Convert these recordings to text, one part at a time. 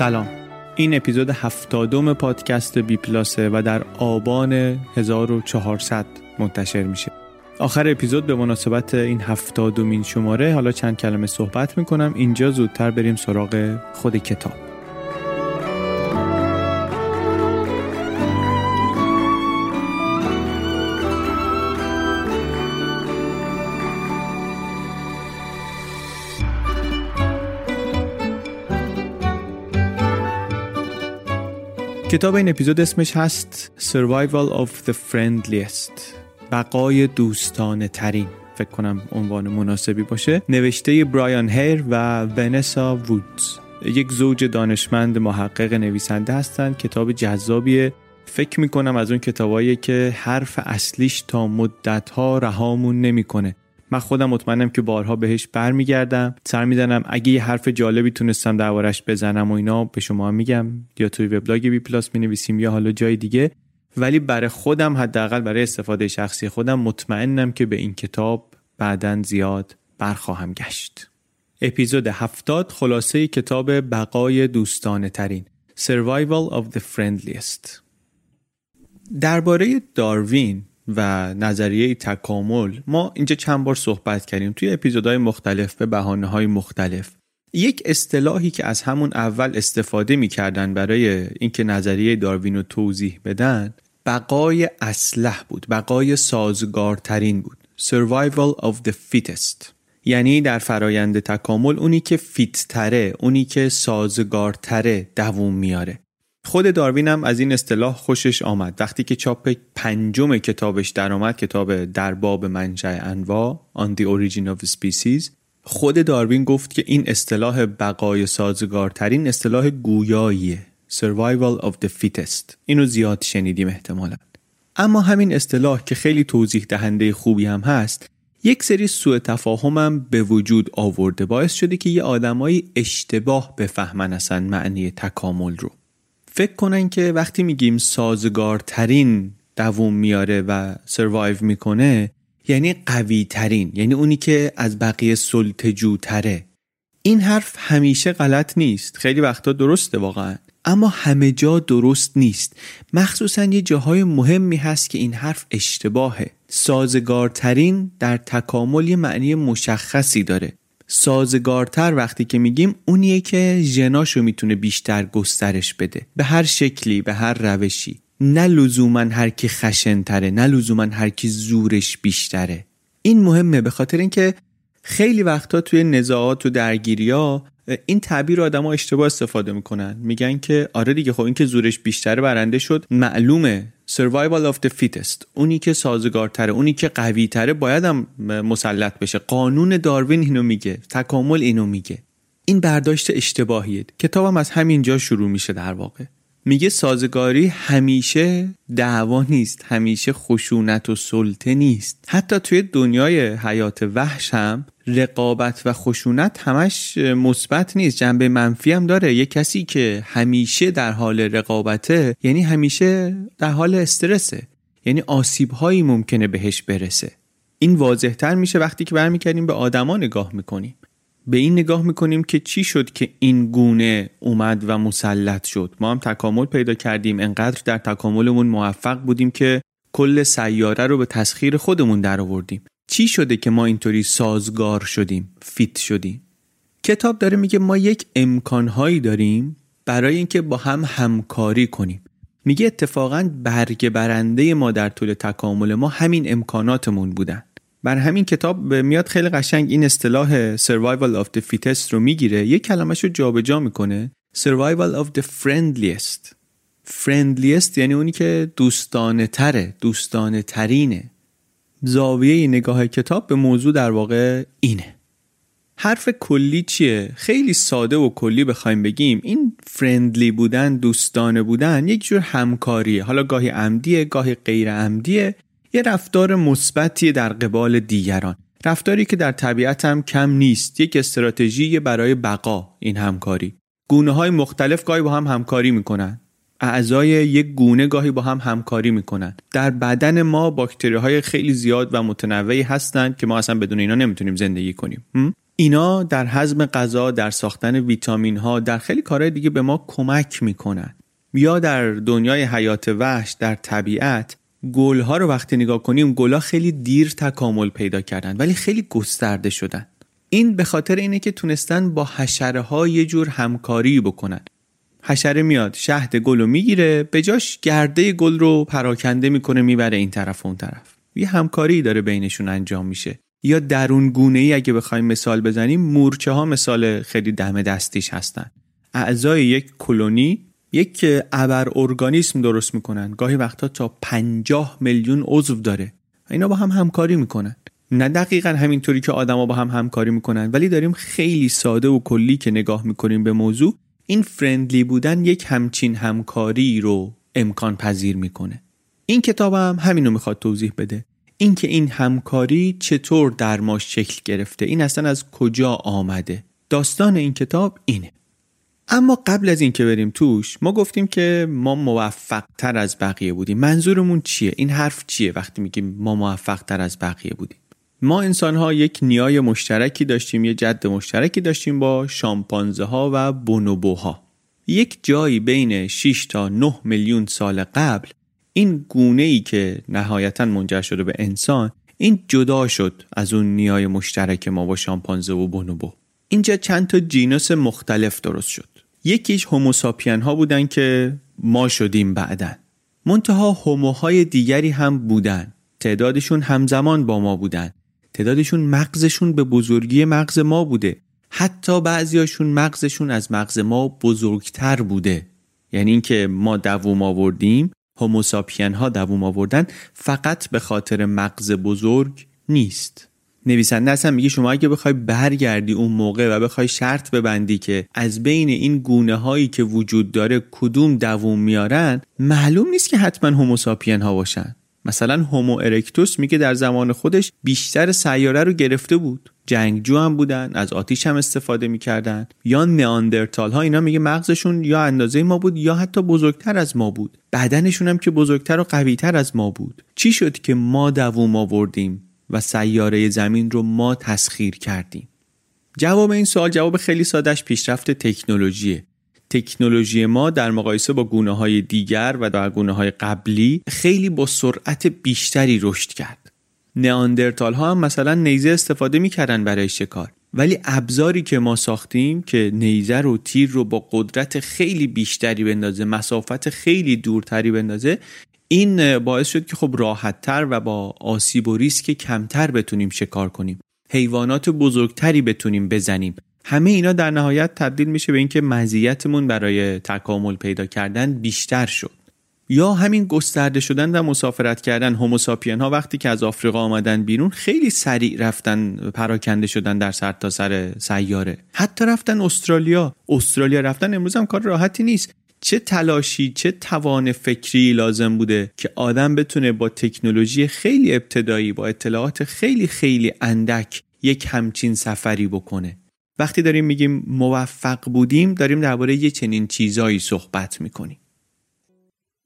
سلام. این اپیزود هفتادم پادکست بی پلاسه و در آبان 1400 منتشر میشه. آخر اپیزود به مناسبت این هفتادمین شماره حالا چند کلمه صحبت می‌کنم. اینجا زودتر بریم سراغ خود کتاب. کتاب این اپیزود اسمش هست Survival of the Friendliest بقای دوستانه ترین فکر کنم عنوان مناسبی باشه. نوشته برایان هیر و ونسا وودز. یک زوج دانشمند محقق نویسنده هستند. کتاب جذابیه. فکر می‌کنم از اون کتابایی که حرف اصلیش تا مدتها رهامون نمی‌کنه. من خودم مطمئنم که بارها بهش برمیگردم. سر می‌زنم اگه یه حرف جالبی تونستم دربارش بزنم و اینا به شما میگم. یا توی وبلاگ بی پلاس می نویسیم یا حالا جای دیگه. ولی برای خودم حداقل برای استفاده شخصی خودم مطمئنم که به این کتاب بعدا زیاد برخواهم گشت. اپیزود هفتاد خلاصه کتاب بقای دوستانه ترین Survival of the Friendliest. درباره داروین و نظریه تکامل. ما اینجا چند بار صحبت کردیم توی اپیزودهای مختلف به بحانه های مختلف. یک اصطلاحی که از همون اول استفاده می‌کردن برای اینکه نظریه داروین رو توضیح بدن بقای اسلح بود بقای سازگارترین بود. Survival of the fittest. یعنی در فرایند تکامل اونی که فیتتره اونی که سازگارتره دووم میاره. خود داروین هم از این اصطلاح خوشش آمد. وقتی که چاپ پنجم کتابش درآمد کتاب در باب منشأ انواع On the Origin of Species خود داروین گفت که این اصطلاح بقای سازگارترین اصطلاح گویاییه Survival of the Fittest. اینو زیاد شنیدیم احتمالا. اما همین اصطلاح که خیلی توضیح دهنده خوبی هم هست یک سری سوء تفاهمم به وجود آورده باعث شده که یه آدمایی اشتباه بفهمن اصلا معنی تکامل رو. فکر کنن که وقتی میگیم سازگارترین دووم میاره و سروایو می‌کنه یعنی قوی ترین یعنی اونی که از بقیه سلطجوتره این حرف همیشه غلط نیست. خیلی وقتا درسته واقعا. اما همه جا درست نیست. مخصوصا یه جاهای مهمی هست که این حرف اشتباهه. سازگارترین در تکامل یه معنی مشخصی داره. سازگارتر وقتی که میگیم اونیه که ژناشو می‌تونه بیشتر گسترش بده. به هر شکلی به هر روشی. نه لزوما هر کی خشنتره نه لزوما هر کی زورش بیشتره. این مهمه به خاطر اینکه خیلی وقتا توی نزاعات و درگیری ها این تعبیر آدما اشتباه استفاده می‌کنن. میگن که آره دیگه خب این که زورش بیشتر برنده شد معلومه. Survival of the fittest. اونی که سازگارتره اونی که قوی تره باید هم مسلط بشه. قانون داروین اینو میگه تکامل اینو میگه. این برداشت اشتباهیه. کتابم از همینجا شروع میشه در واقع. میگه سازگاری همیشه دعوا نیست همیشه خشونت و سلطه نیست. حتی توی دنیای حیات وحش هم رقابت و خشونت همش مثبت نیست جنبه منفی هم داره. یه کسی که همیشه در حال رقابته یعنی همیشه در حال استرسه. یعنی آسیب هایی ممکنه بهش برسه. این واضح تر میشه وقتی که برمیکردیم به آدما نگاه می‌کنیم به این نگاه می‌کنیم که چی شد که این گونه اومد و مسلط شد؟ ما هم تکامل پیدا کردیم انقدر در تکاملمون موفق بودیم که کل سیاره رو به تسخیر خودمون در آوردیم چی شده که ما اینطوری سازگار شدیم فیت شدیم؟ کتاب داره میگه ما یک امکانهایی داریم برای اینکه با هم همکاری کنیم. میگه اتفاقا برگ برنده ما در طول تکامل ما همین امکاناتمون بودن. بر همین کتاب میاد خیلی قشنگ این اصطلاح survival of the fittest رو می‌گیره. یک کلمش رو جابجا می‌کنه. survival of the friendliest. friendliest یعنی اونی که دوستانه تره دوستانه ترینه زاویه نگاه کتاب به موضوع در واقع اینه. حرف کلی چیه؟ خیلی ساده و کلی بخوایم بگیم. این فرندلی بودن دوستانه بودن یک جور همکاریه. حالا گاهی عمدیه گاهی غیر عمدیه یه رفتار مثبتی در قبال دیگران. رفتاری که در طبیعت هم کم نیست. یک استراتژی برای بقا این همکاری. گونه های مختلف گاهی با هم همکاری می‌کنن. اعضای یک گونه گاهی با هم همکاری می‌کنن. در بدن ما باکتری های خیلی زیاد و متنوعی هستند که ما اصلا بدون اینا نمی‌تونیم زندگی کنیم. اینا در هضم غذا در ساختن ویتامین ها در خیلی کارهای دیگه به ما کمک می‌کنن. یا در دنیای حیات وحش در طبیعت گل ها رو وقتی نگاه کنیم گل خیلی دیر تکامل پیدا کردن ولی خیلی گسترده شدن. این به خاطر اینه که تونستن با حشره ها یه جور همکاری بکنن. حشره میاد شهد گل رو می‌گیره به جاش گرده گل رو پراکنده می‌کنه می‌بره این طرف و اون طرف. یه همکاری داره بینشون انجام میشه. یا درون گونه ای اگه بخوایم مثال بزنیم مورچه ها مثال خیلی دم دستیش هستن. اعضای یک کلونی یک ابر ارگانیسم درست می‌کنن. گاهی وقتا تا پنجاه میلیون عضو داره. اینا با هم همکاری می‌کنن. نه دقیقا همینطوری که آدما با هم همکاری می‌کنن ولی داریم خیلی ساده و کلی که نگاه می‌کنیم به موضوع این فرندلی بودن یک همچین همکاری رو امکان پذیر می‌کنه. این کتاب هم همینو می‌خواد توضیح بده. اینکه این همکاری چطور در ما شکل گرفته این اصلا از کجا آمده؟ داستان این کتاب اینه. اما قبل از اینکه بریم توش ما گفتیم که ما موفق تر از بقیه بودیم. منظورمون چیه؟ این حرف چیه وقتی میگیم ما موفق تر از بقیه بودیم؟ ما انسان ها یک نیای مشترکی داشتیم یه جد مشترکی داشتیم با شامپانزه ها و بونوبوها. یک جایی بین 6 تا 9 میلیون سال قبل این گونه ای که نهایتا منجر شده به انسان این جدا شد از اون نیای مشترک ما با شامپانزه و بونوبو. اینجا چند تا جینوس مختلف درست شد. یکیش هوموساپین ها بودن که ما شدیم بعدن منتها هوموهای دیگری هم بودن. تعدادشون همزمان با ما بودن. تعدادشون مغزشون به بزرگی مغز ما بوده. حتی بعضیاشون مغزشون از مغز ما بزرگتر بوده. یعنی اینکه ما دووم آوردیم هوموساپین ها دووم آوردن فقط به خاطر مغز بزرگ نیست. نویسنده اصلا میگه شما اگه بخوای برگردی اون موقع و بخوای شرط ببندی که از بین این گونه هایی که وجود داره کدوم دووم میارن معلوم نیست که حتما هوموساپین ها باشن. مثلا هومو ارکتوس میگه در زمان خودش بیشتر سیاره رو گرفته بود. جنگجو هم بودن از آتیش هم استفاده می‌کردن. یا نیاندرتال ها اینا میگه مغزشون یا اندازه ما بود یا حتی بزرگتر از ما بود. بدنشون هم که بزرگتر و قویتر از ما بود. چی شد که ما دووم آوردیم؟ و سیاره زمین رو ما تسخیر کردیم جواب این سوال جواب خیلی سادش پیشرفت تکنولوژیه تکنولوژی ما در مقایسه با گونه های دیگر و در گونه های قبلی خیلی با سرعت بیشتری رشد کرد. نیاندرتال ها هم مثلا نیزه استفاده می‌کردن برای شکار. ولی ابزاری که ما ساختیم که نیزه رو تیر رو با قدرت خیلی بیشتری بندازه مسافت خیلی دورتری بندازه این باعث شد که خب راحتتر و با آسیب و ریسک کمتر بتونیم شکار کنیم. حیوانات بزرگتری بتونیم بزنیم. همه اینا در نهایت تبدیل میشه به اینکه مزیتمون برای تکامل پیدا کردن بیشتر شد. یا همین گسترده شدن و مسافرت کردن هوموساپین ها وقتی که از آفریقا آمدن بیرون خیلی سریع رفتن پراکنده شدن در سرتاسر سر سیاره. حتی رفتن استرالیا. استرالیا رفتن امروز هم کار راحتی نیست. چه تلاشی چه توان فکری لازم بوده که آدم بتونه با تکنولوژی خیلی ابتدایی با اطلاعات خیلی خیلی اندک یک همچین سفری بکنه. وقتی داریم میگیم موفق بودیم داریم درباره یه چنین چیزایی صحبت می‌کنیم.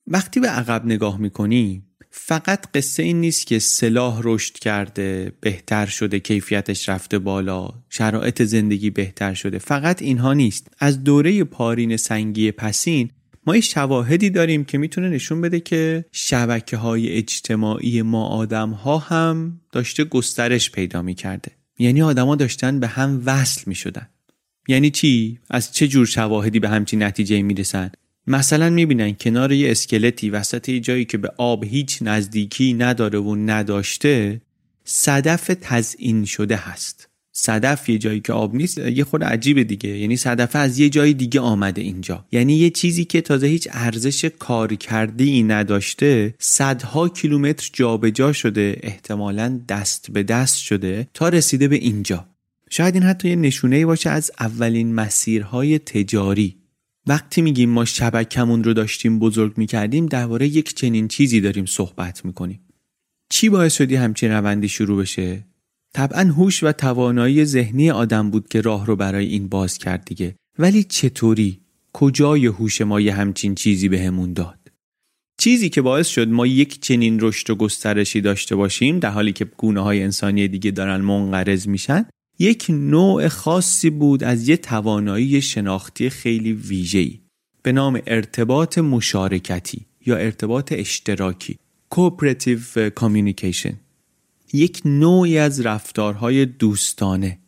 وقتی به عقب نگاه می‌کنیم فقط قصه این نیست که سلاح رشد کرده بهتر شده کیفیتش رفته بالا شرایط زندگی بهتر شده. فقط اینها نیست. از دوره پارین سنگی پسین ما یه شواهدی داریم که می‌تونه نشون بده که شبکه های اجتماعی ما آدم ها هم داشته گسترش پیدا می‌کرده. یعنی آدما داشتن به هم وصل می‌شدن. یعنی چی؟ از چه جور شواهدی به همچین نتیجه می‌رسن؟ مثلا می‌بینن کنار یه اسکلتی وسط یه جایی که به آب هیچ نزدیکی نداره و نداشته صدف تزئین شده هست. صدف یه جایی که آب نیست یه خود عجیبه دیگه. یعنی صدفه از یه جای دیگه آمده اینجا. یعنی یه چیزی که تازه هیچ ارزش کار کرده ای نداشته صدها کیلومتر جابجا شده احتمالا دست به دست شده تا رسیده به اینجا. شاید این حتی یه نشونه باشه از اولین مسیرهای تجاری. وقتی میگیم ما شبکمون رو داشتیم بزرگ می‌کردیم درباره یک چنین چیزی داریم صحبت می‌کنیم. چی باعث شدی همچین روندی شروع بشه؟ طبعا هوش و توانایی ذهنی آدم بود که راه رو برای این باز کرد دیگه. ولی چطوری؟ کجای هوش ما یه همچین چیزی بهمون به داد؟ چیزی که باعث شد ما یک چنین رشد و گسترشی داشته باشیم در حالی که گونه های انسانی دیگه دارن منقرض میشن یک نوع خاصی بود از یه توانایی شناختی خیلی ویژه‌ای. به نام ارتباط مشارکتی یا ارتباط اشتراکی. Cooperative communication. یک نوعی از رفتارهای دوستانه.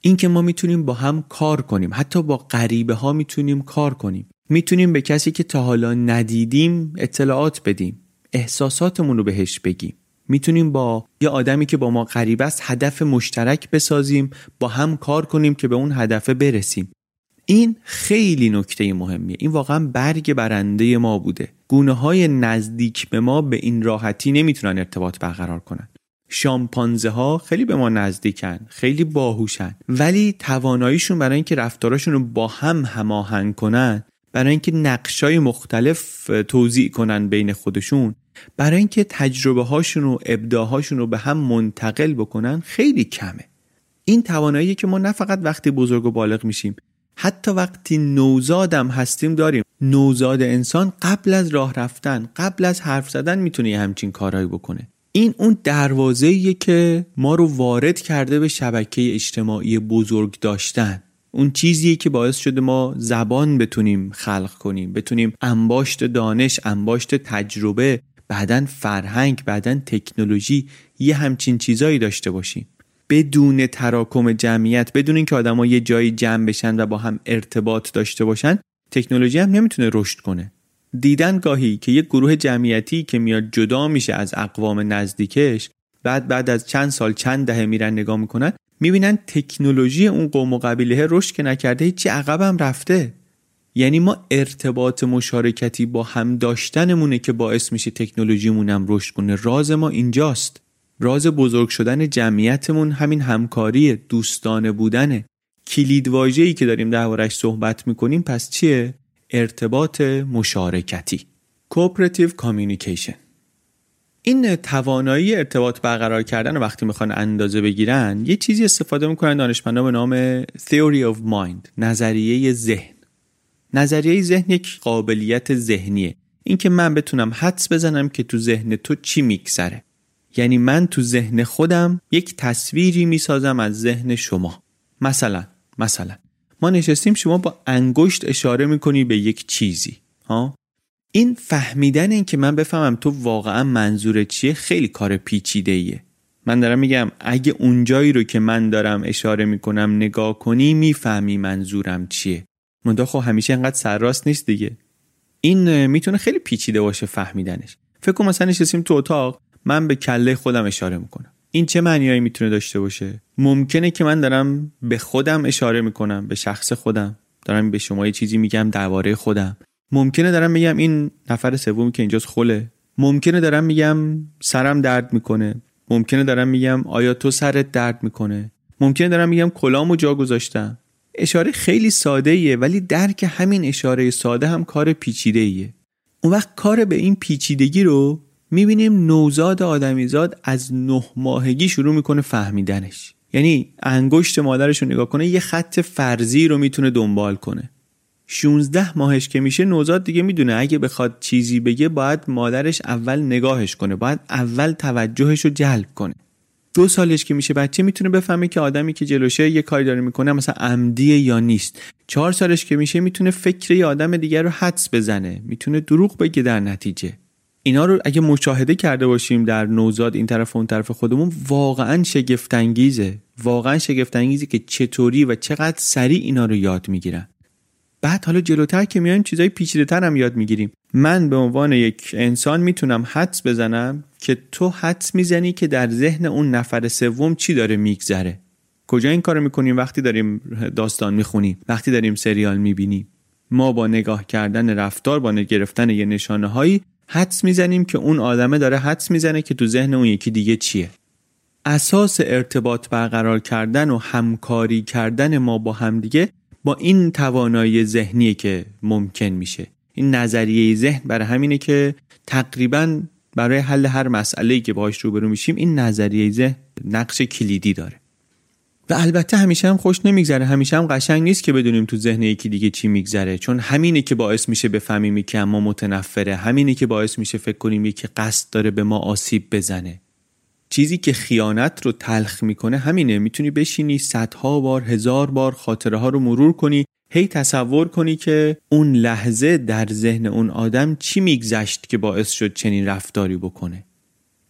اینکه ما می‌تونیم با هم کار کنیم. حتی با غریبه ها می‌تونیم کار کنیم. می‌تونیم به کسی که تا حالا ندیدیم اطلاعات بدیم. احساساتمون رو بهش بگیم. می‌تونیم با یه آدمی که با ما غریب است هدف مشترک بسازیم با هم کار کنیم که به اون هدف برسیم. این خیلی نکته مهمیه. این واقعا برگ برنده ما بوده. گونه های نزدیک به ما به این راحتی نمی‌تونن ارتباط برقرار کنن. شامپانزه ها خیلی به ما نزدیکن خیلی باهوشن. ولی تواناییشون برای اینکه رفتاراشون رو با هم هماهنگ کنن برای اینکه نقشای مختلف توضیح کنن بین خودشون برای اینکه تجربه هاشون و ابداهاشون رو به هم منتقل بکنن خیلی کمه. این توانایی که ما نه فقط وقتی بزرگ و بالغ میشیم حتی وقتی نوزادم هستیم داریم. نوزاد انسان قبل از راه رفتن قبل از حرف زدن می‌تونه یه همچین کارهایی بکنه. این اون دروازه که ما رو وارد کرده به شبکه اجتماعی بزرگ داشتن. اون چیزیه که باعث شده ما زبان بتونیم خلق کنیم بتونیم انباشت دانش انباشت تجربه بعدا فرهنگ بعدا تکنولوژی یه همچین چیزایی داشته باشیم. بدون تراکم جمعیت بدون اینکه آدما یه جایی جمع بشن و با هم ارتباط داشته باشن تکنولوژی هم نمی‌تونه رشد کنه. دیدن گاهی که یک گروه جمعیتی که میاد جدا میشه از اقوام نزدیکش بعد بعد از چند سال چند دهه میرن نگاه می‌کنن می‌بینن تکنولوژی اون قوم و قبیله رشد که نکرده هیچی عقبم رفته. یعنی ما ارتباط مشارکتی با هم داشتنمونه که باعث میشه تکنولوژیمون هم رشد کنه. راز ما اینجاست. راز بزرگ شدن جمعیتمون همین همکاری دوستانه بودنه کلید ای که داریم دربارش صحبت می‌کنیم پس چیه؟ ارتباط مشارکتی. کوپراتیو کامیونیکیشن این توانایی ارتباط برقرار کردن وقتی می‌خوان اندازه بگیرن یه چیزی استفاده می‌کنن دانشمندا به نام Theory of Mind نظریه ذهن. نظریه ذهن یک قابلیت ذهنیه. اینکه من بتونم حدس بزنم که تو ذهن تو چی میگذره. یعنی من تو ذهن خودم یک تصویری می‌سازم از ذهن شما. مثلا مثلا ما نشستیم شما با انگشت اشاره می‌کنی به یک چیزی ها؟ این فهمیدن این که من بفهمم تو واقعا منظور چیه خیلی کار پیچیده ایه من دارم میگم اگه اونجایی رو که من دارم اشاره می‌کنم نگاه کنی می‌فهمی منظورم چیه. منتها خب همیشه انقدر سرراست نیست دیگه. این می‌تونه خیلی پیچیده باشه فهمیدنش. فکر کن مثلا نشستیم تو اتاق من به کله خودم اشاره می‌کنم. این چه معنیایی می‌تونه داشته باشه؟ ممکنه که من دارم به خودم اشاره می‌کنم به شخص خودم. دارم به شما یه چیزی میگم درباره خودم. ممکنه دارم میگم این نفر سومی که اینجاست خله. ممکنه دارم میگم سرم درد می‌کنه. ممکنه دارم میگم آیا تو سرت درد می‌کنه؟ ممکنه دارم میگم کلامو جا گذاشتم. اشاره خیلی ساده ایه ولی درک همین اشاره ساده هم کار پیچیده ایه اون وقت کار به این پیچیدگی رو می‌بینیم نوزاد آدمیزاد از نه ماهگی شروع می‌کنه فهمیدنش. یعنی انگشت مادرش رو نگاه کنه یه خط فرضی رو می‌تونه دنبال کنه. 16 ماهش که میشه نوزاد دیگه می‌دونه اگه بخواد چیزی بگه باید مادرش اول نگاهش کنه باید اول توجهش رو جلب کنه. دو سالش که میشه بچه می‌تونه بفهمه که آدمی که جلوشه یه کاری داره می‌کنه مثلا عمدیه یا نیست. چهار سالش که میشه می‌تونه فکر یه آدم دیگر رو حدس بزنه می‌تونه دروغ بگه در نتیجه. اینا رو اگه مشاهده کرده باشیم در نوزاد این طرف و اون طرف خودمون واقعا شگفتانگیزه. واقعا شگفتانگیزه که چطوری و چقدر سریع اینا رو یاد می‌گیرن. بعد حالا جلوتر که میایم چیزای پیچیده‌تر هم یاد می‌گیریم. من به عنوان یک انسان می‌تونم حدس بزنم که تو حدس می‌زنی که در ذهن اون نفر سوم چی داره میگذره. کجا این کارو می‌کنیم؟ وقتی داریم داستان می‌خونیم وقتی داریم سریال می‌بینیم ما با نگاه کردن رفتار با گرفتن یه نشانه هایی حدس می‌زنیم که اون آدمه داره حدس می‌زنه که تو ذهن اون یکی دیگه چیه. اساس ارتباط برقرار کردن و همکاری کردن ما با همدیگه با این توانایی ذهنی که ممکن میشه. این نظریه ذهن برای همینه که تقریبا برای حل هر مسئله که باهاش روبرو میشیم این نظریه ذهن نقش کلیدی داره. و البته همیشه هم خوش نمیگذره همیشه هم قشنگ نیست که بدونیم تو ذهن یکی دیگه چی میگذره. چون همینه که باعث میشه بفهمیم که اما متنفره همینه که باعث میشه فکر کنیم یکی قصد داره به ما آسیب بزنه. چیزی که خیانت رو تلخ می‌کنه همینه می‌تونی بشینی صدها بار هزار بار خاطره ها رو مرور کنی هی تصور کنی که اون لحظه در ذهن اون آدم چی میگذشت که باعث شد چنین رفتاری بکنه.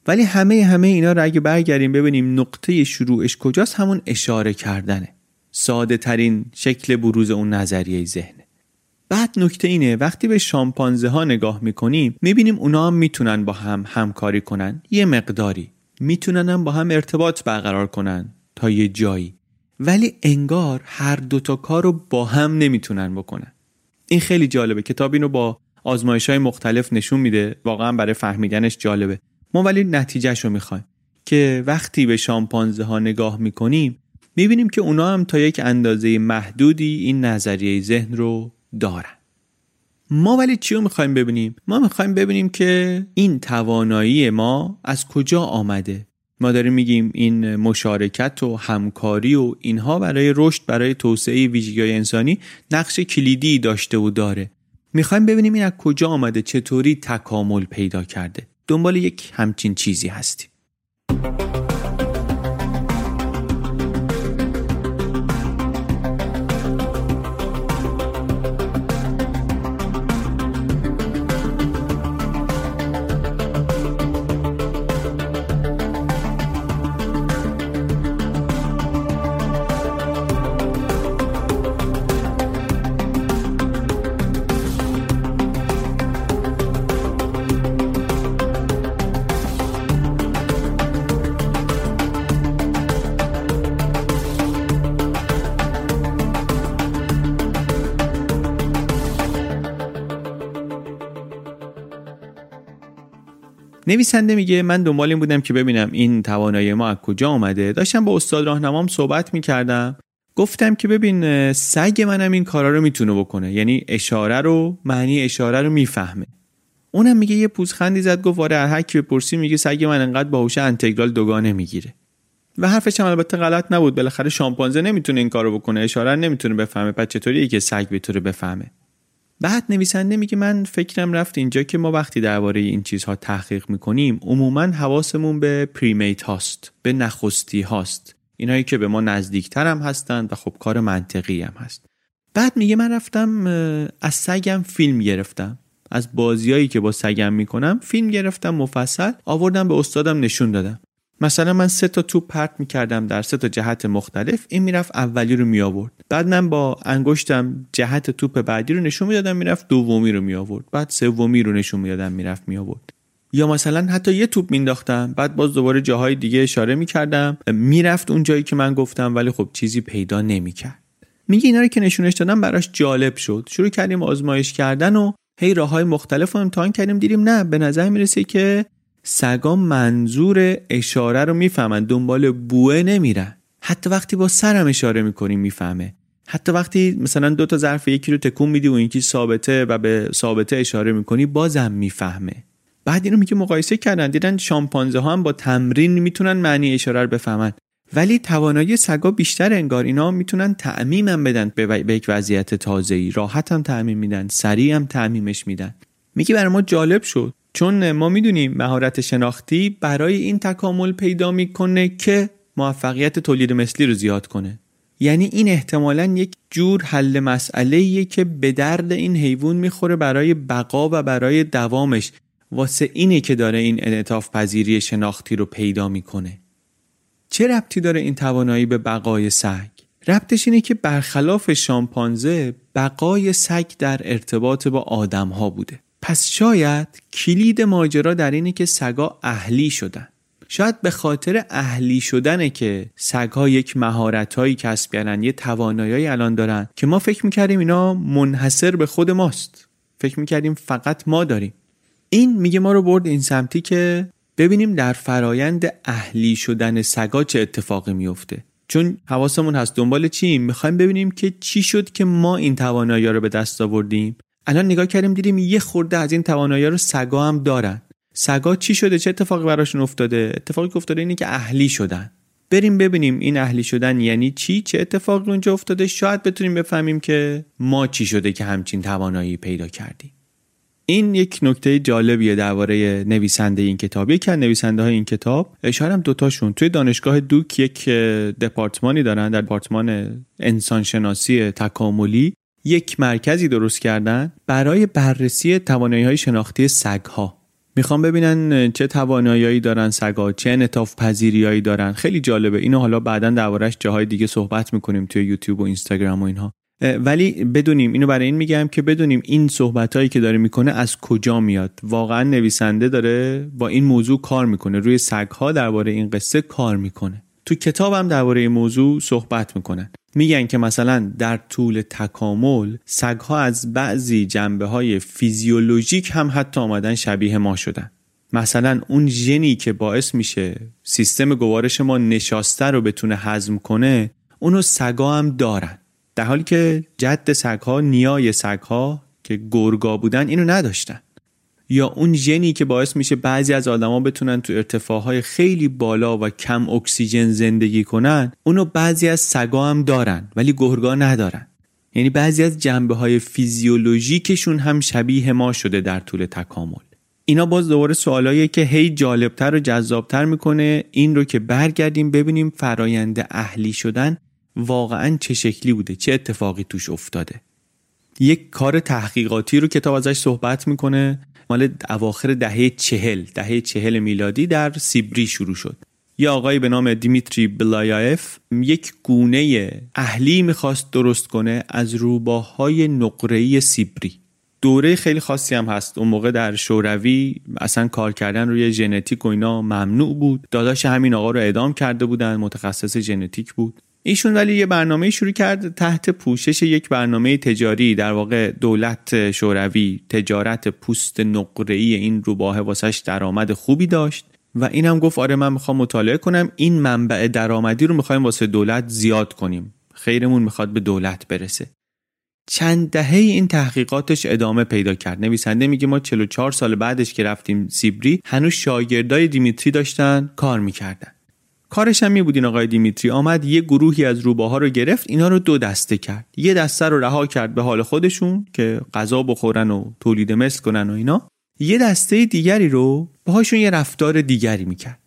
ولی همه همه اینا رو اگه برگردیم ببینیم نقطه شروعش کجاست همون اشاره کردنه. ساده ترین شکل بروز اون نظریه ذهنه بعد نکته اینه وقتی به شامپانزه ها نگاه می‌کنیم می‌بینیم اونا هم می‌تونن با هم همکاری کنن. یه مقداری. می‌تونن هم با هم ارتباط برقرار کنن تا یه جایی. ولی انگار هر دوتا کار رو با هم نمی‌تونن بکنن. این خیلی جالبه. کتاب اینو با آزمایش های مختلف نشون میده. واقعا برای فهمیدنش جالبه. ما ولی نتیجهش رو می‌خوایم که وقتی به شامپانزه ها نگاه می‌کنیم می‌بینیم که اونا هم تا یک اندازه محدودی این نظریه ذهن رو دارن. ما ولی چی رو می‌خوایم ببینیم؟ ما می‌خوایم ببینیم که این توانایی ما از کجا آمده؟ ما داریم میگیم این مشارکت و همکاری و اینها برای رشد برای توسعه ویژگی انسانی نقش کلیدی داشته و داره. می‌خوایم ببینیم این از کجا آمده چطوری تکامل پیدا کرده. دنبال یک همچین چیزی هستیم. نویسنده میگه من دنبال این بودم که ببینم این توانایی ما از کجا آمده داشتم با استاد راهنمام صحبت می‌کردم. گفتم که ببین سگ منم این کارا رو می‌تونه بکنه. یعنی اشاره رو معنی اشاره رو می‌فهمه. اونم میگه یه پوزخندی زد گفت آره هر کی بپرسی میگه سگ من انقدر باهوش انتگرال دوگانه می‌گیره. و حرفش هم البته غلط نبود. بالاخره شامپانزه نمی‌تونه این کارو بکنه اشاره نمی‌تونه بفهمه. پس چطوریه که سگ بتونه بفهمه؟ بعد نویسنده میگه من فکرم رفت اینجا که ما وقتی درباره این چیزها تحقیق می‌کنیم عموما حواسمون به پریمیت هاست به نخستی هاست. اینایی که به ما نزدیکتر هم هستند و خب کار منطقی هم هست. بعد میگه من رفتم از سگم فیلم گرفتم. از بازیایی که با سگم می‌کنم فیلم گرفتم مفصل آوردم به استادم نشون دادم. مثلا من سه تا توپ پرت می‌کردم در سه تا جهت مختلف این می‌رفت اولی رو می آورد بعد من با انگشتم جهت توپ بعدی رو نشون می‌دادم می‌رفت دومی رو می آورد بعد سومی رو نشون می‌دادم می‌رفت می آورد یا مثلا حتی یه توپ مینداختم بعد باز دوباره جاهای دیگه اشاره می‌کردم. می‌رفت اون جایی که من گفتم ولی خب چیزی پیدا نمی‌کرد. میگه اینا رو که نشونش دادم براش جالب شد. شروع کردیم آزمایش کردن و هی راه های مختلف رو امتحان کردیم دیدیم نه به نظر می‌رسه که سگا منظور اشاره رو می‌فهمن. دنبال بوه نمیرن. حتی وقتی با سرم اشاره می‌کنیم می‌فهمه. حتی وقتی مثلا دو تا ظرف یکی رو تکون میدی و یکی ثابته و به ثابته اشاره می‌کنی بازم می‌فهمه. بعد اینو میگه مقایسه کردن. دیدن شامپانزه ها هم با تمرین می‌تونن معنی اشاره رو بفهمن. ولی توانایی سگا بیشتر انگار اینا می‌تونن تعمیمم بدن به, یک وضعیت تازه‌ای. راحت هم تعمیم میدن. سریع هم تعمیمش میدن. میگه برای ما جالب شد. چون ما می‌دونیم مهارت شناختی برای این تکامل پیدا می‌کنه که موفقیت تولید مثلی رو زیاد کنه. یعنی این احتمالا یک جور حل مسئله که به درد این حیوان می‌خوره برای بقا و برای دوامش. واسه اینه که داره این انعطاف پذیری شناختی رو پیدا می‌کنه. چه ربطی داره این توانایی به بقای سگ؟ ربطش اینه که برخلاف شامپانزه بقای سگ در ارتباط با آدم ها بوده. پس شاید کلید ماجرا در اینه که سگا اهلی شدن. شاید به خاطر اهلی شدنه که سگها یک مهارتهایی کسب کردن یه توانایی الان دارن که ما فکر می‌کردیم اینا منحصر به خود ماست. فکر می‌کردیم فقط ما داریم. این میگه ما رو برد این سمتی که ببینیم در فرایند اهلی شدن سگا چه اتفاقی میفته چون حواسمون هست دنبال چیم؟ می‌خوایم ببینیم که چی شد که ما این توانایی رو به دست آوردیم. الان نگاه کردیم دیدیم یه خورده از این توانایی رو سگا هم دارن. سگا چی شده؟ چه اتفاقی براشون افتاده؟ اتفاقی که افتاده اینه که اهلی شدن. بریم ببینیم این اهلی شدن یعنی چی؟ چه اتفاقی اونجا افتاده؟ شاید بتونیم بفهمیم که ما چی شده که همچین توانایی پیدا کردیم. این یک نکته جالبیه درباره نویسنده این کتاب. یکی از نویسنده های این کتاب شاید هم دوتاشون توی دانشگاه دوک یک دپارتمانی دارن در دپارتمان انسانشناسی تکاملی. یک مرکزی درست کردن برای بررسی توانایی های شناختی سگ ها می‌خوام ببینن چه توانایی دارن سگا چه انطاف پذیریایی دارن. خیلی جالبه. اینو حالا بعدا دربارش جاهای دیگه صحبت می‌کنیم توی یوتیوب و اینستاگرام و اینها. ولی بدونیم اینو برای این میگم که بدونیم این صحبت هایی که داره می‌کنه از کجا میاد. واقعا نویسنده داره با این موضوع کار می‌کنه. روی سگ ها درباره این قصه کار می‌کنه. تو کتابم درباره این موضوع صحبت می‌کنن. میگن که مثلا در طول تکامل سگ ها از بعضی جنبه های فیزیولوژیک هم حتی آمدن شبیه ما شدن. مثلا اون ژنی که باعث میشه سیستم گوارش ما نشاسته رو بتونه هضم کنه اونو سگا هم دارن. در حالی که جد سگها نیای سگها که گرگا بودن اینو نداشتن. یا اون ژنی که باعث میشه بعضی از آدما بتونن تو ارتفاعهای خیلی بالا و کم اکسیژن زندگی کنن اونو بعضی از سگا هم دارن ولی گرگا ندارن. یعنی بعضی از جنبه های فیزیولوژیکشون هم شبیه ما شده در طول تکامل. اینا باز دوباره سوالاییه که هی جالبتر و جذابتر می‌کنه این رو که برگردیم ببینیم فرایند اهلی شدن واقعا چه شکلی بوده چه اتفاقی توش افتاده. یک کار تحقیقاتی رو کتاب ازش صحبت می‌کنه. مال اواخر دهه چهل دهه چهل میلادی در سیبری شروع شد. یه آقایی به نام دیمیتری بلایایف یک گونه اهلی می‌خواست درست کنه از روباهای نقره‌ای سیبری. دوره خیلی خاصی هم هست. اون موقع در شوروی اصلا کار کردن روی ژنتیک و اینا ممنوع بود. داداش همین آقا رو اعدام کرده بودن. متخصص ژنتیک بود. ایشون ولی یه برنامه شروع کرد تحت پوشش یک برنامه تجاری در واقع دولت شوروی تجارت پوست نقره‌ای این روباه واسش درآمد خوبی داشت و این هم گفت آره من می‌خوام مطالعه کنم این منبع درآمدی رو می‌خوایم واسه دولت زیاد کنیم. خیرمون می‌خواد به دولت برسه. چند دهه این تحقیقاتش ادامه پیدا کرد. نویسنده میگه ما 44 سال بعدش که رفتیم سیبری هنوز شاگردای دیمیتری داشتن کار می‌کردن. کارش هم می بود این آقای دیمیتری. آمد یه گروهی از روباها رو گرفت اینا رو دو دسته کرد. یه دسته رو رها کرد به حال خودشون که غذا بخورن و تولید مثل کنن و اینا. یه دسته دیگری رو باهاشون یه رفتار دیگری می‌کرد.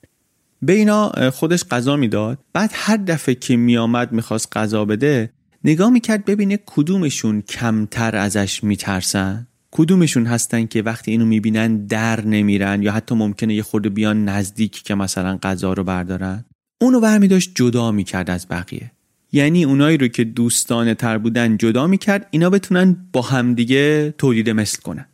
به اینا خودش غذا می‌داد. بعد هر دفعه که میآمد می‌خواست غذا بده نگاه می‌کرد ببینه کدومشون کمتر ازش میترسن. کدومشون هستن که وقتی اینو می‌بینن در نمیرن یا حتی ممکنه یه خورده بیان نزدیک که مثلا غذا رو بردارن. اونو برمی داشت جدا می‌کرد از بقیه. یعنی اونایی رو که دوستانه تر بودن جدا می‌کرد اینا بتونن با همدیگه تولید مثل کنن.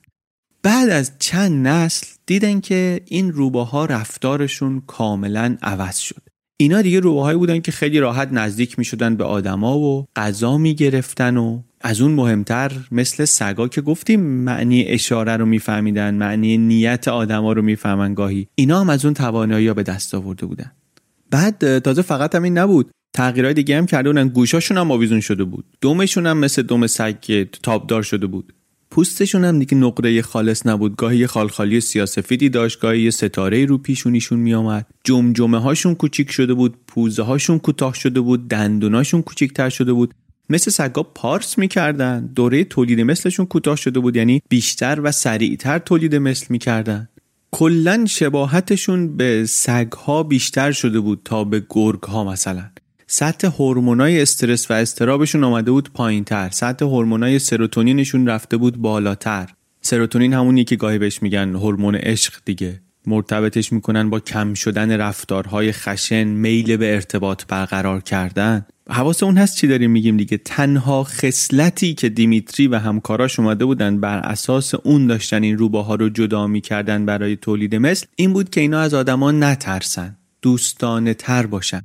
بعد از چند نسل دیدن که این روباها رفتارشون کاملا عوض شد. اینا دیگه روباهایی بودن که خیلی راحت نزدیک می شدن به آدما و غذا می گرفتن و از اون مهمتر مثل سگا که گفتیم معنی اشاره رو میفهمیدن معنی نیت آدما رو می‌فهمن گاهی. اینا هم از اون توانایی به دست آورده بودن. بعد تازه فقط همین نبود. تغییرهای دیگه هم کرده بودن. گوشاشون هم آویزون شده بود. دومشون هم مثل دوم سگ تابدار شده بود. پوستشون هم دیگه نقره خالص نبود. گاهی خالخالی سیاسفیدی داشت گاهی یه ستاره رو پیشونیشون میآمد. جمجمه هاشون کوچیک شده بود پوزه هاشون کوتاه شده بود دندوناشون کوچیکتر شده بود. مثل سگا پارس می‌کردن. دوره تولید مثلشون کوتاه شده بود یعنی بیشتر و سریعتر تولید مثل می‌کردن. کلا شباهتشون به سگها بیشتر شده بود تا به گرگ ها مثلا. سطح هورمونای استرس و استرابشون آمده بود پایینتر. سطح هورمونای سروتونینشون رفته بود بالاتر. سروتونین همونی که گاهی بهش میگن هورمون عشق دیگه. مرتبطش می‌کنن با کم شدن رفتارهای خشن میل به ارتباط برقرار کردن. حواس اون هست چی داریم میگیم دیگه؟ تنها خصلتی که دیمیتری و همکاراش اومده بودن بر اساس اون داشتن این روباها رو جدا می‌کردن برای تولید مثل این بود که اینا از آدما نترسن دوستانه تر باشن.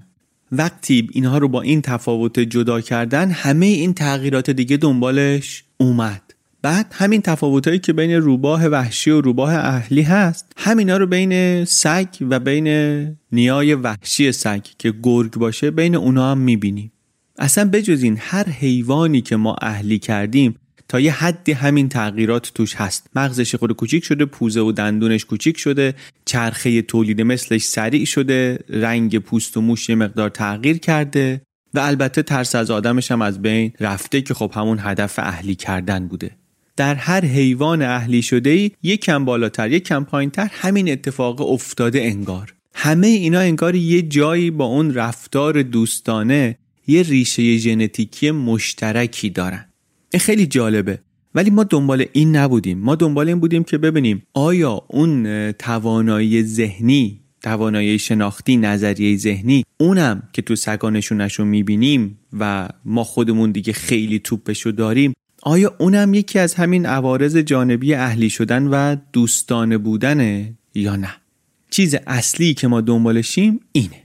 وقتی اینها رو با این تفاوت جدا کردن همه این تغییرات دیگه دنبالش اومد. بعد همین تفاوتایی که بین روباه وحشی و روباه اهلی هست همینا رو بین سگ و بین نیای وحشی سگ که گرگ باشه بین اونا هم می‌بینیم. اصلا بجز این هر حیوانی که ما اهلی کردیم تا یه حدی همین تغییرات توش هست. مغزش خود کوچیک شده پوزه و دندونش کوچیک شده چرخه تولید مثلش سریع شده رنگ پوست و موش یه مقدار تغییر کرده و البته ترس از آدمش هم از بین رفته که خب همون هدف اهلی کردن بوده. در هر حیوان اهلی شده ای یک کم بالاتر یک کم پایینتر همین اتفاق افتاده انگار. همه اینا انگار یه جایی با اون رفتار دوستانه یه ریشه ژنتیکی مشترکی دارن. این خیلی جالبه. ولی ما دنبال این نبودیم. ما دنبال این بودیم که ببینیم آیا اون توانایی ذهنی توانایی شناختی نظریه ذهنی اونم که تو سگانشونشون می‌بینیم و ما خودمون دیگه خیلی توپشو داریم آیا اونم یکی از همین عوارض جانبی اهلی شدن و دوستانه بودنه یا نه؟ چیز اصلی که ما دنبالشیم اینه.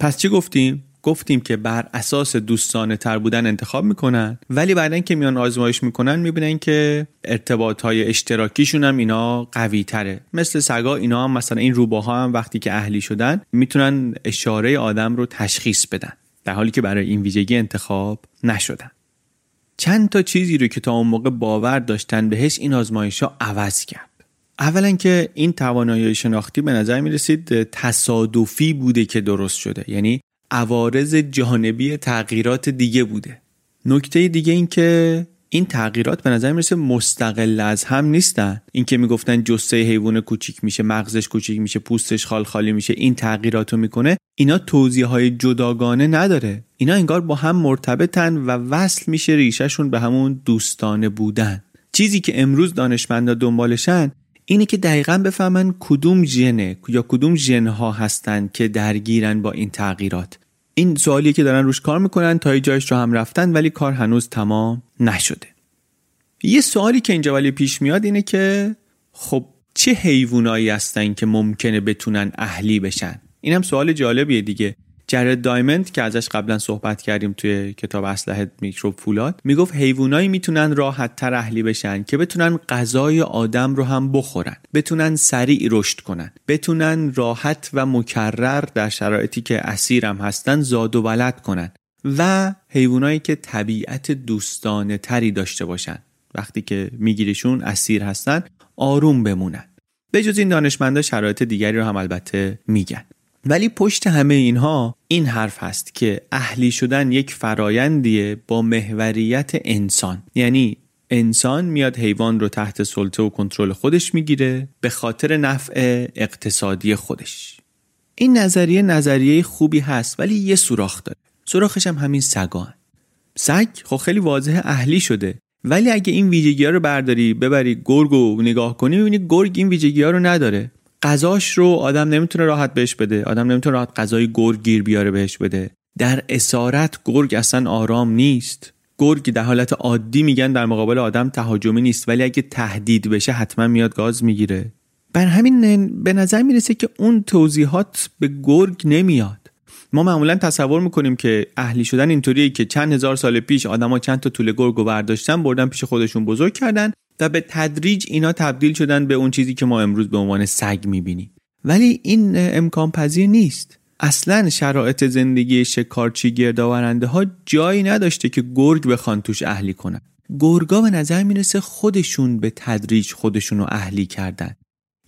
پس چی گفتیم؟ گفتیم که بر اساس دوستانه تر بودن انتخاب می‌کنن ولی بعدا که میان آزمایش می‌کنن می‌بینن که ارتباط های اشتراکیشون هم اینا قوی تره. مثل سگا اینا هم مثلا این روباها هم وقتی که اهلی شدن می‌تونن اشاره آدم رو تشخیص بدن در حالی که برای این ویژگی انتخاب نشدن. چند تا چیزی رو که تا اون موقع باور داشتن بهش این آزمایش ها عوض کرد. اولا که این توانایی شناختی به نظر می رسید تصادفی بوده که درست شده. یعنی عوارض جانبی تغییرات دیگه بوده. نکته دیگه این که این تغییرات به نظر می‌رسه مستقل از هم نیستن. اینکه می‌گفتن جسه حیوان کوچیک میشه مغزش کوچیک میشه پوستش خال خالی میشه این تغییراتو می‌کنه اینا توضیح های جداگانه نداره. اینا انگار با هم مرتبطن و وصل میشه ریشهشون به همون دوستانه بودن. چیزی که امروز دانشمندا دنبالشن اینه که دقیقا بفهمن کدوم ژنه یا کدوم ژنها هستن که درگیرن با این تغییرات. این سوالیه که دارن روش کار می‌کنن تا جایش رو هم رفتن ولی کار هنوز تمام نشده. یه سوالی که اینجا ولی پیش میاد اینه که خب چه حیوانایی هستن که ممکنه بتونن اهلی بشن؟ این هم سوال جالبیه دیگه. جرد دایمند که ازش قبلا صحبت کردیم توی کتاب اسلحه میکروب فولاد می‌گفت حیوانایی می‌تونن راحت تر اهلی بشن که بتونن غذای آدم رو هم بخورن بتونن سریع رشد کنن بتونن راحت و مکرر در شرایطی که اسیر هم هستن زاد و ولد کنن و حیوانایی که طبیعت دوستانه تری داشته باشن. وقتی که میگیریشون اسیر هستن آروم بمونن. به جز این دانشمندا شرایط دیگری رو هم البته میگن. ولی پشت همه اینها این حرف هست که اهلی شدن یک فرایندیه با محوریت انسان. یعنی انسان میاد حیوان رو تحت سلطه و کنترل خودش می‌گیره به خاطر نفع اقتصادی خودش. این نظریه نظریه خوبی هست ولی یه سوراخ داره. سوراخش هم همین سگان. سگ خب خیلی واضح اهلی شده. ولی اگه این ویژگی ها رو برداری ببری گرگ و نگاه کنی می‌بینی گرگ این ویژگی ها رو نداره. غذاش رو آدم نمی‌تونه راحت بهش بده. آدم نمی‌تونه راحت غذای گرگ گیر بیاره بهش بده. در اسارت گرگ اصلا آرام نیست. گرگ در حالت عادی میگن در مقابل آدم تهاجمی نیست. ولی اگه تهدید بشه حتما میاد گاز می‌گیره. بر همین به نظر می‌رسه که اون توضیحات به گرگ نمیاد. ما معمولا تصور می‌کنیم که اهلی شدن اینطوریه که چند هزار سال پیش آدما چند تا طول گرگ رو برداشتن بردن پیش خودشون بزرگ کردن. و به تدریج اینا تبدیل شدن به اون چیزی که ما امروز به عنوان سگ می‌بینیم. ولی این امکان پذیر نیست. اصلا شرایط زندگی شکارچی گردآورنده ها جایی نداشته که گرگ بخوان توش اهلی کنن. گرگا به نظر می‌رسه خودشون به تدریج خودشون رو اهلی کردن.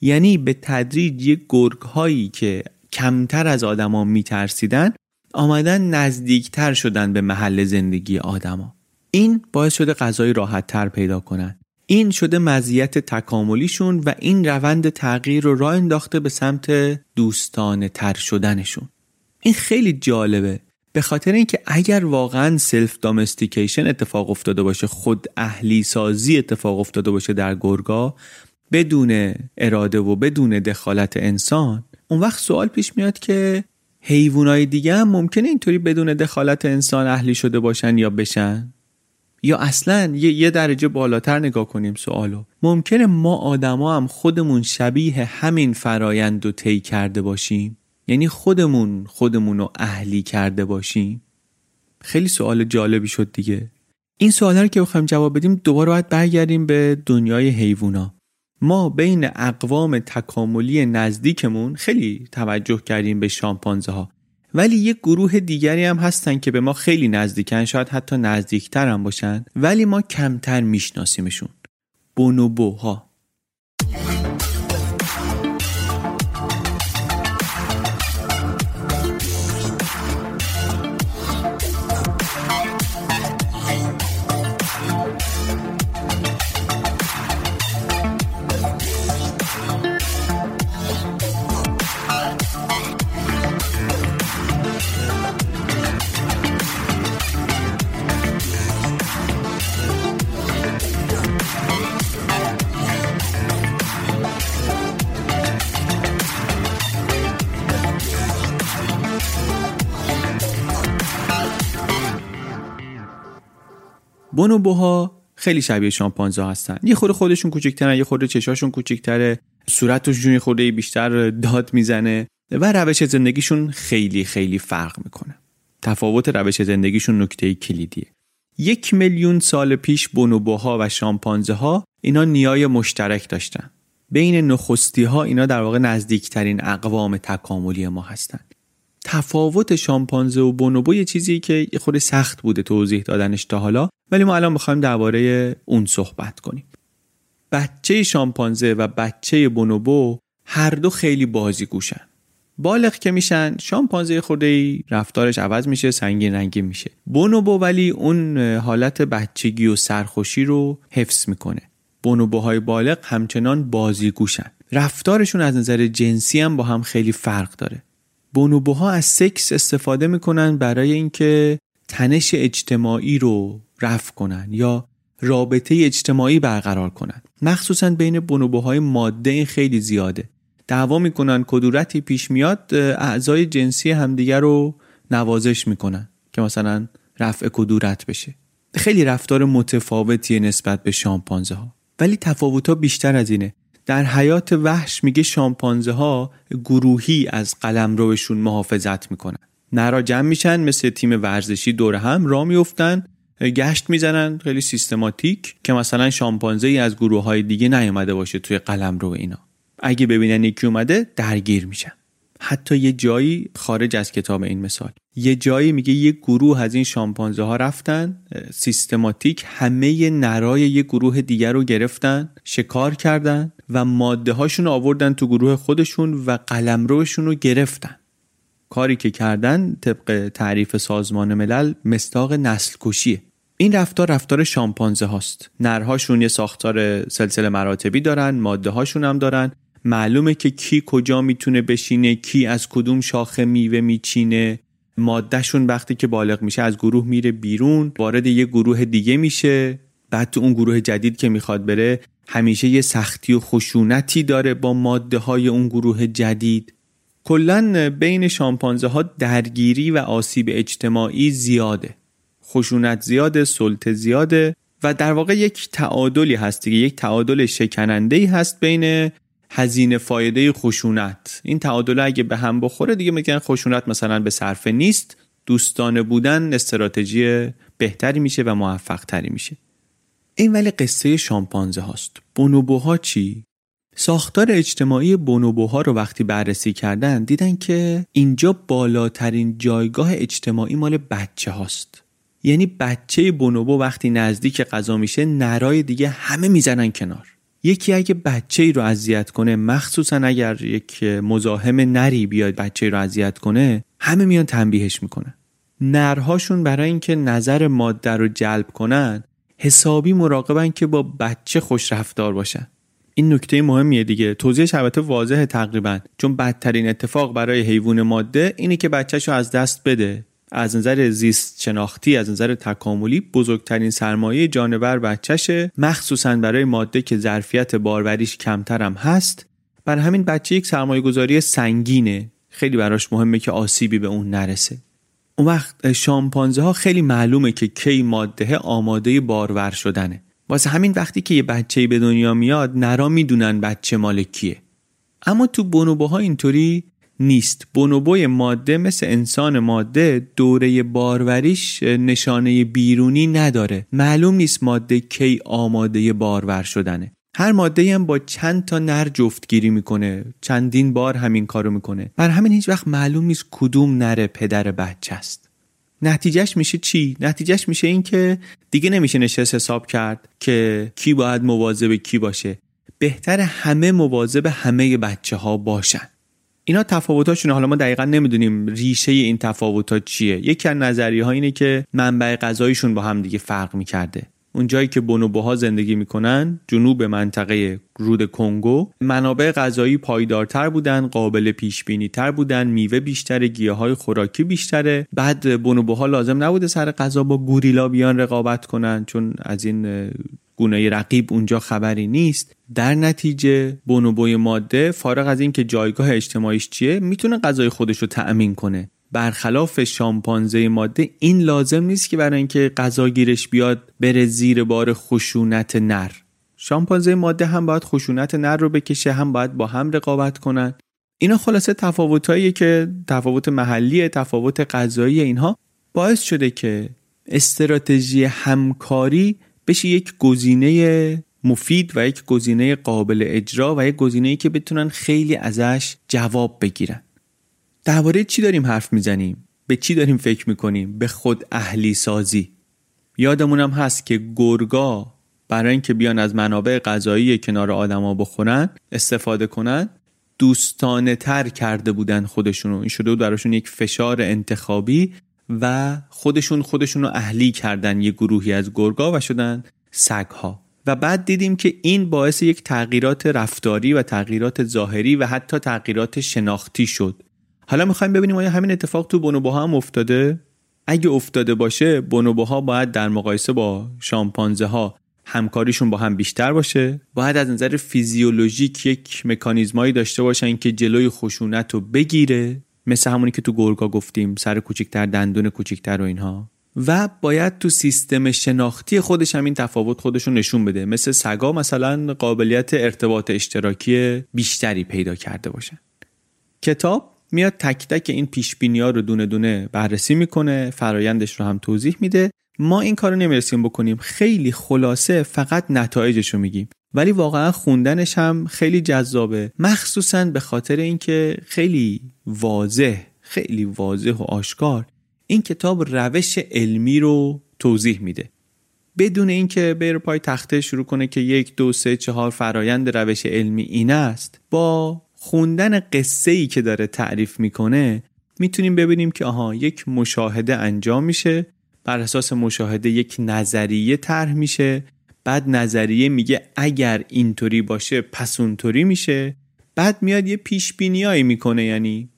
یعنی به تدریج یه گرگ هایی که کمتر از آدما میترسیدن آمدن نزدیکتر شدن به محل زندگی آدما. این باعث شده غذای راحت تر پیدا کنن. این شده مزیت تکاملیشون و این روند تغییر رو راه انداخته به سمت دوستانه تر شدنشون. این خیلی جالبه. به خاطر اینکه اگر واقعا سلف دامستیکیشن اتفاق افتاده باشه خود اهلی سازی اتفاق افتاده باشه در گرگا بدون اراده و بدون دخالت انسان اون وقت سوال پیش میاد که حیوانای دیگه هم ممکنه اینطوری بدون دخالت انسان اهلی شده باشن یا بشن؟ یا اصلا یه, یه درجه بالاتر نگاه کنیم سوالو. ممکنه ما آدما هم خودمون شبیه همین فرایند رو طی کرده باشیم؟ یعنی خودمون خودمون رو اهلی کرده باشیم؟ خیلی سوال جالبی شد دیگه. این سوال رو که بخوایم جواب بدیم دوباره باید برگردیم به دنیای حیوونا. ما بین اقوام تکاملی نزدیکمون خیلی توجه کردیم به شامپانزه ها ولی یک گروه دیگری هم هستن که به ما خیلی نزدیکن شاید حتی نزدیکتر هم باشن. ولی ما کمتر میشناسیمشون. بونوبوها. بونوبوها خیلی شبیه شامپانزه هستن. یه خود خودشون کوچکترن یه خود چشاشون کوچکتره. صورتشون یه خورده بیشتر داد می‌زنه و روش زندگیشون خیلی خیلی فرق می‌کنه. تفاوت روش زندگیشون نکته کلیدیه. یک میلیون سال پیش بونوبوها و شامپانزه ها اینا نیای مشترک داشتن. بین نخستی ها اینا در واقع نزدیکترین اقوام تکاملی ما هستند تفاوت شامپانزه و بونوبو یه چیزی که یه خود سخت بوده توضیح دادنش تا حالا ولی ما الان می‌خوایم درباره اون صحبت کنیم. بچه شامپانزه و بچه بونوبو هر دو خیلی بازی گوشن بالغ که میشن شامپانزه خورده ای رفتارش عوض میشه سنگین رنگی میشه. بونوبو ولی اون حالت بچگی و سرخوشی رو حفظ می‌کنه. بونوبوهای بالغ همچنان بازی گوشن رفتارشون از نظر جنسی هم با هم خیلی فرق داره. بونوبوها از سکس استفاده می‌کنن برای اینکه تنش اجتماعی رو رفع کنن یا رابطه اجتماعی برقرار کنن. مخصوصا بین بونوبوهای ماده خیلی زیاده. دعوا می‌کنن کدورتی پیش میاد اعضای جنسی همدیگر رو نوازش می‌کنن که مثلا رفع کدورت بشه. خیلی رفتار متفاوتیه نسبت به شامپانزه ها ولی تفاوت ها بیشتر از اینه. در حیات وحش میگه شامپانزه ها گروهی از قلم روشون محافظت می‌کنن. نرا جمع میشن مثل تیم ورزشی دور هم را میفتن گشت می‌زنن خیلی سیستماتیک که مثلا شامپانزه ای از گروه های دیگه نیومده باشه توی قلم رو اینا. اگه ببینن یکی اومده درگیر میشن. حتی یه جایی خارج از کتاب این مثال. یه جایی میگه یه گروه از این شامپانزه ها رفتن سیستماتیک همه نرای یه گروه دیگر رو گرفتن شکار کردن و ماده هاشون آوردن تو گروه خودشون و قلمروشون رو گرفتن. کاری که کردن طبق تعریف سازمان ملل مستاق نسل کشیه این رفتار رفتار شامپانزه هاست. نرهاشون یه ساختار سلسله مراتبی دارن ماده هاشون هم دارن. معلومه که کی کجا می‌تونه بشینه کی از کدوم شاخه میوه میچینه. مادهشون وقتی که بالغ میشه از گروه میره بیرون وارد یه گروه دیگه میشه. بعد تو اون گروه جدید که می‌خواد بره همیشه یه سختی و خشونتی داره با ماده های اون گروه جدید. کلا بین شامپانزه ها درگیری و آسیب اجتماعی زیاده. خشونت زیاده سلطه زیاده و در واقع یک تعادلی هست دیگه یک تعادل شکننده هست بین هزینه فایده خشونت. این تعادل اگه به هم بخوره دیگه میگن خشونت مثلا به صرفه نیست. دوستانه بودن استراتژی بهتری میشه و موفق تری میشه. این ولی قصه شامپانزه هاست. بونوبوها چی؟ ساختار اجتماعی بونوبوها رو وقتی بررسی کردن دیدن که اینجا بالاترین جایگاه اجتماعی مال بچه هاست. یعنی بچه بونوبو وقتی نزدیک غذا میشه نرای دیگه همه می‌زنن کنار. یکی اگه بچه ای رو اذیت کنه مخصوصا اگر یک مزاحم نری بیاد بچه ای رو اذیت کنه همه میان تنبیهش می‌کنن. نرهاشون برای اینکه نظر ماده رو جلب کنن حسابی مراقبن که با بچه خوش رفتار باشن. این نکته مهمیه دیگه. توضیحش البته واضحه تقریبا. چون بدترین اتفاق برای حیوان ماده اینه که بچهش رو از دست بده. از نظر زیست شناختی از نظر تکاملی بزرگترین سرمایه جانور بچهشه مخصوصا برای ماده که ظرفیت باروریش کمتر هم هست. بر همین بچه یک سرمایه گذاری سنگینه. خیلی براش مهمه که آسیبی به اون نرسه. اون وقت شامپانزه ها خیلی معلومه که کی ماده آماده بارور شدنه. واسه همین وقتی که یه بچه به دنیا میاد نرا می‌دونن بچه مال کیه. اما تو بونوبوها اینطوری نیست. بونوبوی ماده مثل انسان ماده دوره باروریش نشانه بیرونی نداره. معلوم نیست ماده کی آماده بارور شدنه. هر ماده هم با چند تا نر جفتگیری می‌کنه. چندین بار همین کارو می‌کنه. بر همین هیچ وقت معلوم نیست کدوم نر پدر بچه است. نتیجهش میشه چی؟ نتیجهش میشه این که دیگه نمیشه نشست حساب کرد که کی باید مواظب کی باشه. بهتر همه مواظب همه بچه ها باشن. اینا تفاوتاشونه حالا ما دقیقا نمی‌دونیم ریشه این تفاوت چیه. یکی از نظریه اینه که منبع غذاییشون با هم دیگه فرق می‌کرده. اون جایی که بونوبوها زندگی می‌کنن جنوب منطقه رود کنگو منابع غذایی پایدارتر بودن قابل پیش بینی تر بودن میوه بیشتر گیاه های خوراکی بیشتره. بعد بونوبوها لازم نبوده سر غذا با گوریلا بیان رقابت کنن چون از این گونه رقیب اونجا خبری نیست. در نتیجه بونوبوی ماده فارغ از اینکه جایگاه اجتماعیش چیه می‌تونه غذای خودش رو تأمین کنه. برخلاف شامپانزه ماده این لازم نیست که برای اینکه غذا گیرش بیاد بره زیر بار خشونت نر. شامپانزه ماده هم باید خشونت نر رو بکشه هم باید با هم رقابت کنن. اینا خلاصه تفاوتهایی که تفاوت محلی تفاوت غذایی اینها باعث شده که استراتژی همکاری بشه یک گزینه مفید و یک گزینه قابل اجرا و یک گزینه که بتونن خیلی ازش جواب بگیرن. درباره چی داریم حرف می‌زنیم؟ به چی داریم فکر می‌کنیم؟ به خود اهلی سازی. یادمونم هست که گرگا برای اینکه بیان از منابع غذایی کنار آدما بخورن استفاده کنن دوستانه تر کرده بودن خودشونو. این شده بود براشون یک فشار انتخابی و خودشون خودشونو اهلی کردن یه گروهی از گرگا و شدن سگها. و بعد دیدیم که این باعث یک تغییرات رفتاری و تغییرات ظاهری و حتی تغییرات شناختی شد. حالا می‌خوایم ببینیم آیا همین اتفاق تو بونوبوها هم افتاده؟ اگه افتاده باشه بونوبوها باید در مقایسه با شامپانزه ها همکاریشون با هم بیشتر باشه. باید از نظر فیزیولوژیک یک مکانیزمایی داشته باشن که جلوی خشونت رو بگیره. مثل همونی که تو گرگا گفتیم سر کوچکتر دندون کوچکتر و اینها. و باید تو سیستم شناختی خودش هم این تفاوت خودش رو نشون بده. مثل سگا مثلا قابلیت ارتباط اشتراکی بیشتری پیدا کرده باشن کتاب میاد تک تک این پیش ها رو دونه دونه بررسی می‌کنه فرایندش رو هم توضیح میده. ما این کارو نمی‌رسیم بکنیم. خیلی خلاصه فقط نتایجش رو میگیم. ولی واقعا خوندنش هم خیلی جذابه. مخصوصا به خاطر اینکه خیلی واضح خیلی واضح و آشکار این کتاب روش علمی رو توضیح میده. بدون اینکه بره پای تخته شروع کنه که یک دو سه چهار فرایند روش علمی این است با خوندن قصه ای که داره تعریف می‌کنه می‌تونیم ببینیم که آها یک مشاهده انجام میشه بر اساس مشاهده یک نظریه طرح میشه بعد نظریه میگه اگر اینطوری باشه پس اونطوری میشه. بعد میاد یه پیش بینیایی می‌کنه یعنی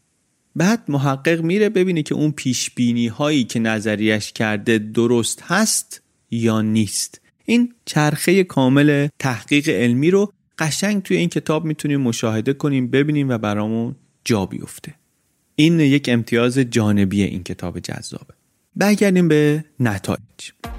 بعد محقق میره ببینه که اون پیش بینی هایی که نظریش کرده درست هست یا نیست. این چرخه کامل تحقیق علمی رو قشنگ توی این کتاب می‌تونیم مشاهده کنیم ببینیم و برامون جا بیفته. این یک امتیاز جانبی این کتاب جذابه. برگردیم به نتایج.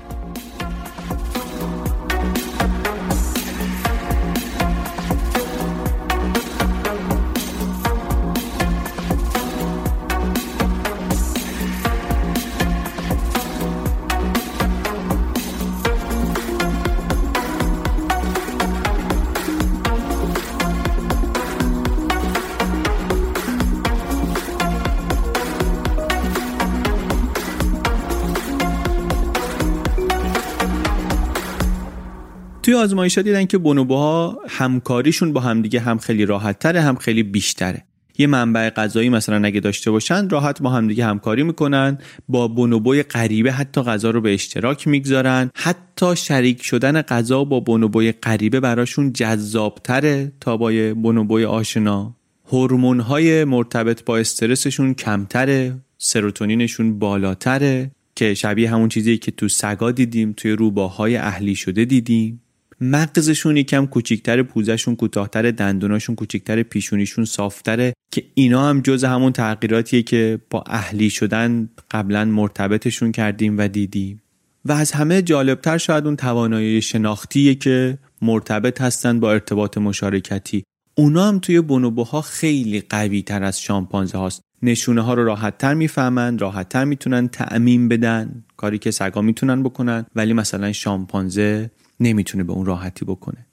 توی آزمایش دیدن که بونوبوها همکاریشون با همدیگه هم خیلی راحت تره هم خیلی بیشتره. یه منبع غذایی مثلا اگه داشته باشن راحت با همدیگه همکاری می‌کنن با بونوبوی غریبه حتی غذا رو به اشتراک می‌گذارن. حتی شریک شدن غذا با بونوبوی غریبه براشون جذابتره تا با بونوبوی آشنا. هورمون های مرتبط با استرسشون کمتره سروتونینشون بالاتره که شبیه همون چیزی که تو سگا دیدیم توی روباهای اهلی شده دیدیم. مغزشون یکم کوچیکتر پوزشون کوتاهتر دندوناشون کوچیکتر پیشونیشون صافتره که اینا هم جز همون تغییراتیه که با اهلی شدن قبلا مرتبطشون کردیم و دیدیم. و از همه جالبتر شاید اون توانایی شناختیه که مرتبط هستن با ارتباط مشارکتی. اونا هم توی بونوبوها خیلی قوی تر از شامپانزه هاست. نشونه ها رو راحت تر می‌فهمن راحت تر می‌تونن تعمین بدن کاری که سگا می‌تونن بکنن ولی مثلا شامپانزه نمی‌تونه به اون راحتی بکنه.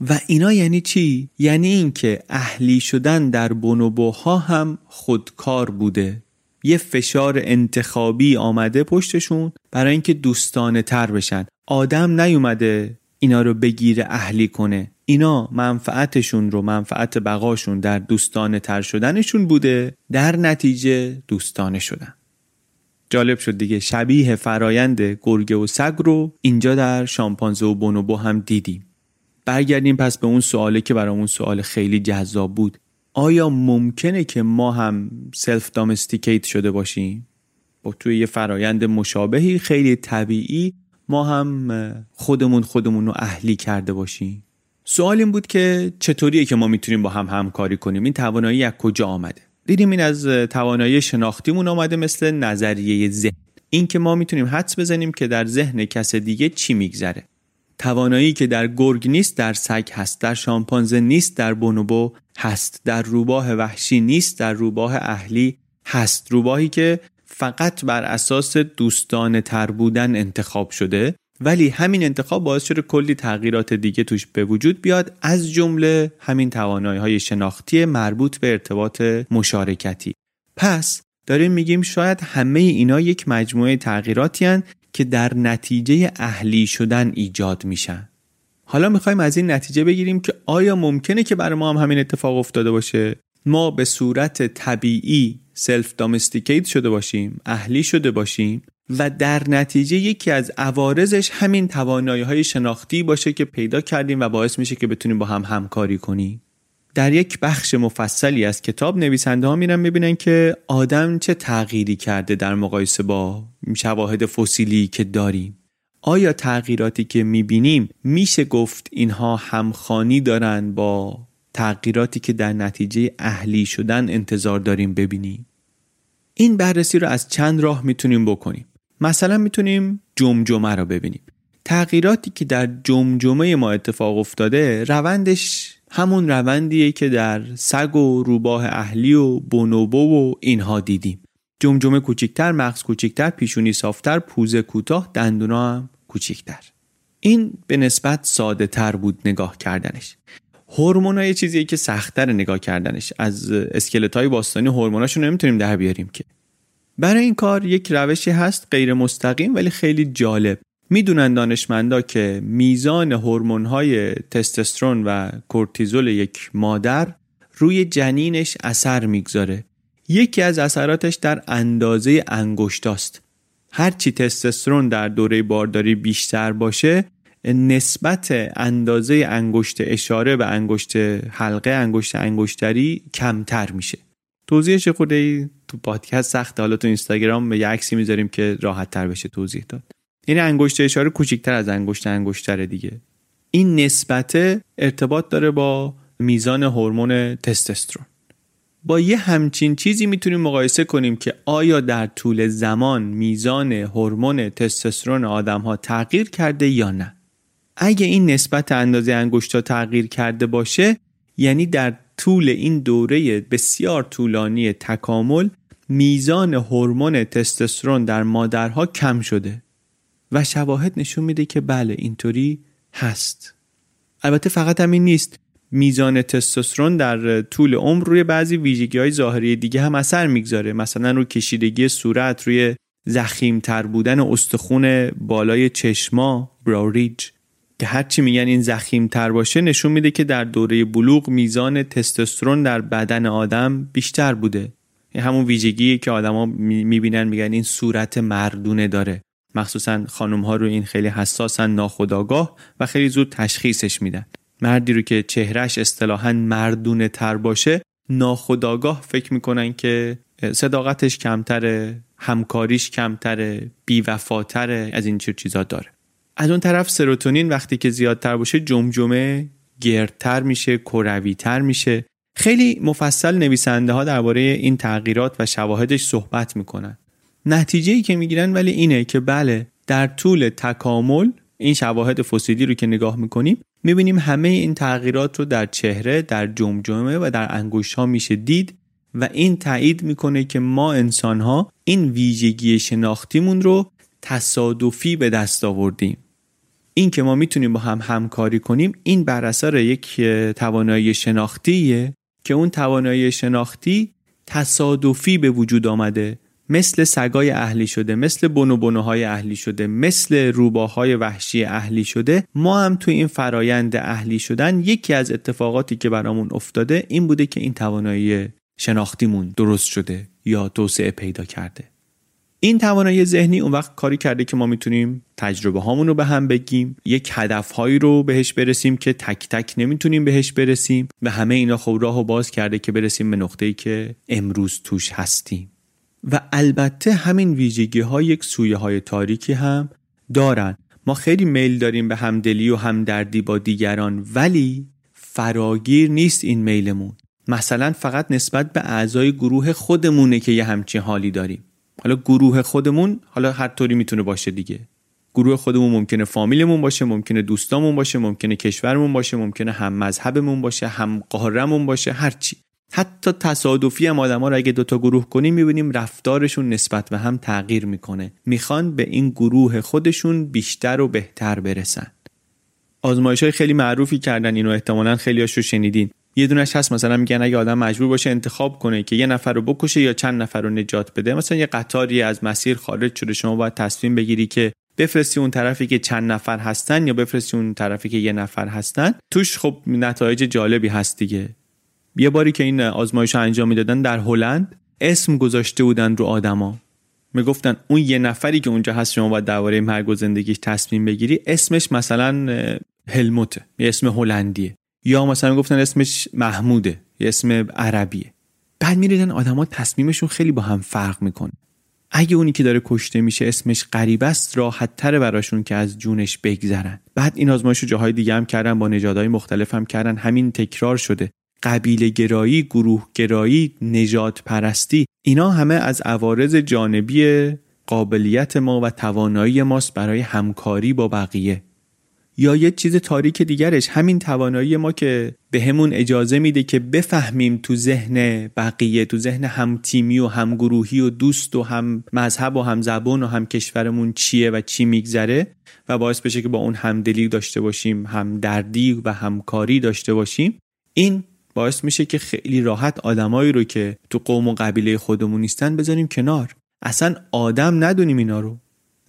و اینا یعنی چی؟ یعنی اینکه اهلی شدن در بونوبوها هم خودکار بوده. یه فشار انتخابی آمده پشتشون برای اینکه دوستانه تر بشن. آدم نیومده اینا رو بگیره اهلی کنه. اینا منفعتشون رو منفعت بقاشون در دوستانه تر شدنشون بوده. در نتیجه دوستانه شدن. جالب شد دیگه. شبیه فرایند گرگه و سگ رو اینجا در شامپانزه و بونوبو هم دیدیم. برگردیم پس به اون سواله که برامون سوال خیلی جذاب بود. آیا ممکنه که ما هم سلف دامستیکیت شده باشیم؟ با توی یه فرایند مشابهی خیلی طبیعی ما هم خودمون خودمون رو اهلی کرده باشیم؟ سوال این بود که چطوریه که ما می‌تونیم با هم همکاری کنیم؟ این توانایی از کجا آمده؟ دیدیم این از توانایی شناختیمون آمده مثل نظریه ذهن. این که ما می‌تونیم حدس بزنیم که در ذهن کس دیگه چی میگذره. توانایی که در گرگ نیست در سگ هست. در شامپانزه نیست در بونوبو هست. در روباه وحشی نیست در روباه اهلی هست. روباهی که فقط بر اساس دوستانه تر بودن انتخاب شده ولی همین انتخاب باعث شده کلی تغییرات دیگه توش به وجود بیاد از جمله همین توانایی های شناختی مربوط به ارتباط مشارکتی. پس داریم میگیم شاید همه اینا یک مجموعه تغییراتی که در نتیجه اهلی شدن ایجاد میشن. حالا می‌خوایم از این نتیجه بگیریم که آیا ممکنه که برای ما هم همین اتفاق افتاده باشه؟ ما به صورت طبیعی سلف دامستیکیت شده باشیم اهلی شده باشیم. و در نتیجه یکی از عوارضش همین توانایی های شناختی باشه که پیدا کردیم و باعث میشه که بتونیم با هم همکاری کنیم. در یک بخش مفصلی از کتاب نویسنده ها میرن می‌بینن که آدم چه تغییری کرده در مقایسه با شواهد فسیلی که داریم. آیا تغییراتی که می‌بینیم میشه گفت اینها همخانی دارن با تغییراتی که در نتیجه اهلی شدن انتظار داریم ببینیم؟ این بررسی رو از چند راه می‌تونیم بکنیم. مثلا می‌تونیم جمجمه رو ببینیم. تغییراتی که در جمجمه ما اتفاق افتاده روندش همون روندیه که در سگ و روباه اهلی و بونوبو و اینها دیدیم. جمجمه کوچکتر مغز کوچکتر پیشونی صافتر پوزه کوتاه دندونا هم کوچکتر. این به نسبت ساده تر بود نگاه کردنش. هورمون یه چیزیه که سختتر نگاه کردنش. از اسکلت های باستانی هورموناشون نمی‌تونیم در بیاریم که. برای این کار یک روشی هست غیر مستقیم ولی خیلی جالب. می‌دونن دانشمندا که میزان هورمون های تستوسترون و کورتیزول یک مادر روی جنینش اثر می‌گذاره. یکی از اثراتش در اندازه انگشتاست. هرچی تستوسترون در دوره بارداری بیشتر باشه نسبت اندازه انگشت اشاره به انگشت حلقه انگشت انگشتری کمتر میشه. توضیحش خود تو پادکست سخته. حالا تو اینستاگرام یه عکسی می‌ذاریم که راحت تر بشه توضیح داد. یعنی انگشت اشاره کوچیکتر از انگشت انگشتر دیگه. این نسبت ارتباط داره با میزان هورمون تستوسترون. با یه همچین چیزی می‌تونیم مقایسه کنیم که آیا در طول زمان میزان هورمون تستوسترون آدم ها تغییر کرده یا نه؟ اگه این نسبت اندازه انگشتا تغییر کرده باشه یعنی در طول این دوره بسیار طولانی تکامل میزان هورمون تستوسترون در مادرها کم شده و شواهد نشون میده که بله اینطوری هست. البته فقط همین نیست. میزان تستوسترون در طول عمر روی بعضی ویژگی های ظاهری دیگه هم اثر می‌گذاره. مثلا روی کشیدگی صورت روی تر بودن استخون بالای چشما براوریج که هرچی میگن این تر باشه نشون میده که در دوره بلوغ میزان تستوسترون در بدن آدم بیشتر بوده. همون ویژگی که آدما می‌بینن میگن این صورت مردونه داره. مخصوصا خانم ها رو این خیلی حساسن ناخداگاه و خیلی زود تشخیصش میدن. مردی رو که چهرش اصطلاحا مردونه تر باشه ناخداگاه فکر می‌کنن که صداقتش کمتره همکاریش کمتره بیوفاتره از این چیز چیزا داره. از اون طرف سروتونین وقتی که زیادتر باشه جمجمه گردتر میشه کرویتر میشه. خیلی مفصل نویسنده ها درباره این تغییرات و شواهدش صحبت می‌کنن. نتیجه ای که می‌گیرن ولی اینه که بله در طول تکامل این شواهد فسیلی رو که نگاه می‌کنیم می‌بینیم همه این تغییرات رو در چهره در جمجمه و در انگشت ها میشه دید و این تایید می‌کنه که ما انسان ها این ویژگی شناختیمون رو تصادفی به دست آوردیم. این که ما می‌تونیم با هم همکاری کنیم این بر اثر یک توانایی شناختیه که اون توانایی شناختی تصادفی به وجود آمده مثل سگای اهلی شده مثل بنو اهلی شده مثل روباهای وحشی اهلی شده. ما هم توی این فرایند اهلی شدن یکی از اتفاقاتی که برامون افتاده این بوده که این توانایی شناختیمون درست شده یا توسعه پیدا کرده. این توانایی ذهنی اون وقت کاری کرده که ما می‌تونیم تجربه هامون رو به هم بگیم یک هدف هایی رو بهش برسیم که تک تک نمی‌تونیم بهش برسیم و همه اینا خب راه و باز کرده که برسیم به نقطه‌ای که امروز توش هستیم. و البته همین ویژگی ها یک سویه های تاریکی هم دارن. ما خیلی میل داریم به همدلی و همدردی با دیگران ولی فراگیر نیست این میلمون. مثلا فقط نسبت به اعضای گروه خودمونه که یه همچین حالی داریم. حالا گروه خودمون حالا هر طوری می‌تونه باشه دیگه. گروه خودمون ممکنه فامیلمون باشه ممکنه دوستامون باشه ممکنه کشورمون باشه ممکنه هم مذهبمون باشه هم قهرمون باشه هرچی حتی تصادفی هم آدم ها رو اگه دوتا گروه کنیم می‌بینیم رفتارشون نسبت به هم تغییر می‌کنه. می‌خوان به این گروه خودشون بیشتر و بهتر برسن. آزمایش های خیلی معروفی کردن اینو احتمالا خیلی رو شنیدین. یه دونش هست مثلا میگن اگه آدم مجبور باشه انتخاب کنه که یه نفر رو بکشه یا چند نفر رو نجات بده. مثلا یه قطاری از مسیر خارج شده شما باید تصمیم بگیری که بفرستی اون طرفی که چند نفر هستن یا بفرستی اون طرفی که یه نفر هستن. توش خب نتایج جالبی هست دیگه. یه باری که این آزمایش انجام می‌دادن در هلند اسم گذاشته بودن رو آدما. می‌گفتن اون یه نفری که اونجا هست شما باید درباره مرگ و زندگیش تصمیم بگیری اسمش مثلا هلموته یه اسم هلندیه. یا مثلا می‌گفتن اسمش محموده یه اسم عربیه. بعد میریدن آدما تصمیمشون خیلی با هم فرق می‌کنه. اگه اونی که داره کشته میشه اسمش غریب است راحت تره براشون که از جونش بگذرن. بعد این آزمایش رو جاهای دیگه هم کردن با نژادهای مختلف هم کردن. همین تکرار شده. قبیله گرایی، گروه گرایی، نجات پرستی اینا همه از عوارض جانبی قابلیت ما و توانایی ماست برای همکاری با بقیه. یا یه چیز تاریک دیگرش. همین توانایی ما که به همون اجازه میده که بفهمیم تو ذهن بقیه تو ذهن هم تیمی و هم گروهی و دوست و هم مذهب و هم زبان و هم کشورمون چیه و چی میگذره و باعث بشه که با اون همدلی داشته باشیم هم دردی و همکاری داشته باشیم. این باعث میشه که خیلی راحت آدمایی رو که تو قوم و قبیله خودمون نیستن بذاریم کنار. اصلا آدم ندونیم اینا رو.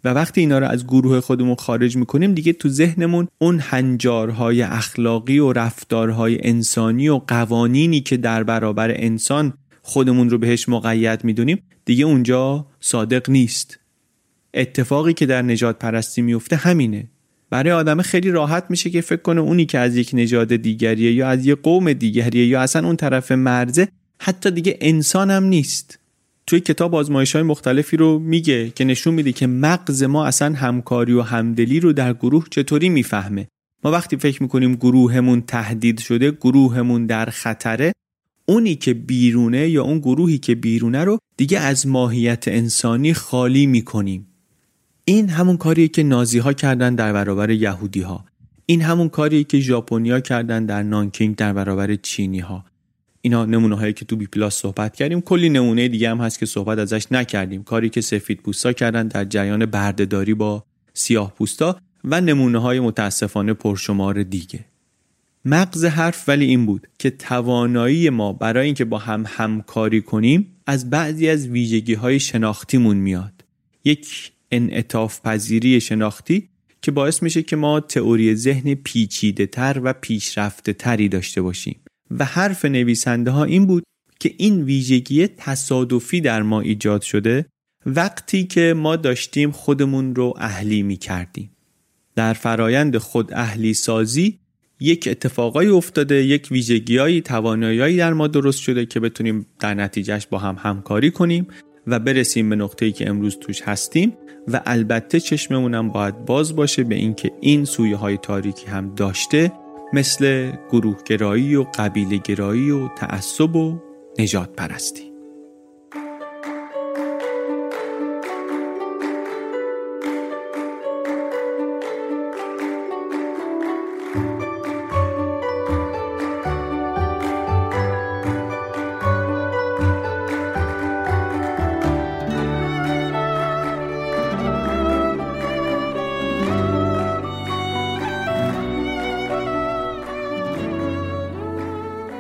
و وقتی اینا رو از گروه خودمون خارج می‌کنیم دیگه تو ذهنمون اون هنجارهای اخلاقی و رفتارهای انسانی و قوانینی که در برابر انسان خودمون رو بهش مقید می‌دونیم دیگه اونجا صادق نیست. اتفاقی که در نجات پرستی میفته همینه. برای آدم خیلی راحت میشه که فکر کنه اونی که از یک نژاد دیگریه یا از یک قوم دیگریه یا اصلا اون طرف مرزه حتی دیگه انسان هم نیست. توی کتاب آزمایش های مختلفی رو میگه که نشون میده که مغز ما اصلا همکاری و همدلی رو در گروه چطوری می‌فهمه. ما وقتی فکر می‌کنیم گروهمون تهدید شده گروهمون در خطره اونی که بیرونه یا اون گروهی که بیرونه رو دیگه از ماهیت انسانی خالی می‌کنیم. این همون کاریه که نازی ها کردن در برابر یهودی ها این همون کاریه که ژاپنیا کردن در نانکینگ در برابر چینی ها اینا نمونه هایی که تو بی پلاس صحبت کردیم کلی نمونه دیگه هم هست که صحبت ازش نکردیم. کاری که سفید پوستا کردن در جریان بردهداری با سیاه پوستا و نمونه های متاسفانه پرشمار دیگه. مغز حرف ولی این بود که توانایی ما برای اینکه با هم همکاری کنیم از بعضی از ویژگی های شناختیمون میاد. یک انعطاف پذیری شناختی که باعث میشه که ما تئوری ذهن پیچیده تر و پیشرفته تری داشته باشیم. و حرف نویسنده ها این بود که این ویژگی تصادفی در ما ایجاد شده وقتی که ما داشتیم خودمون رو اهلی می کردیم. در فرایند خود اهلی سازی یک اتفاقایی افتاده یک ویژگیهایی تواناییهایی در ما درست شده که بتونیم در نتیجهش با هم همکاری کنیم و برسیم به نقطه‌ای که امروز توش هستیم و البته چشممونم باید باز باشه به اینکه این سویه های تاریکی هم داشته مثل گروهگرایی و قبیله گرایی و تعصب و نجات پرستی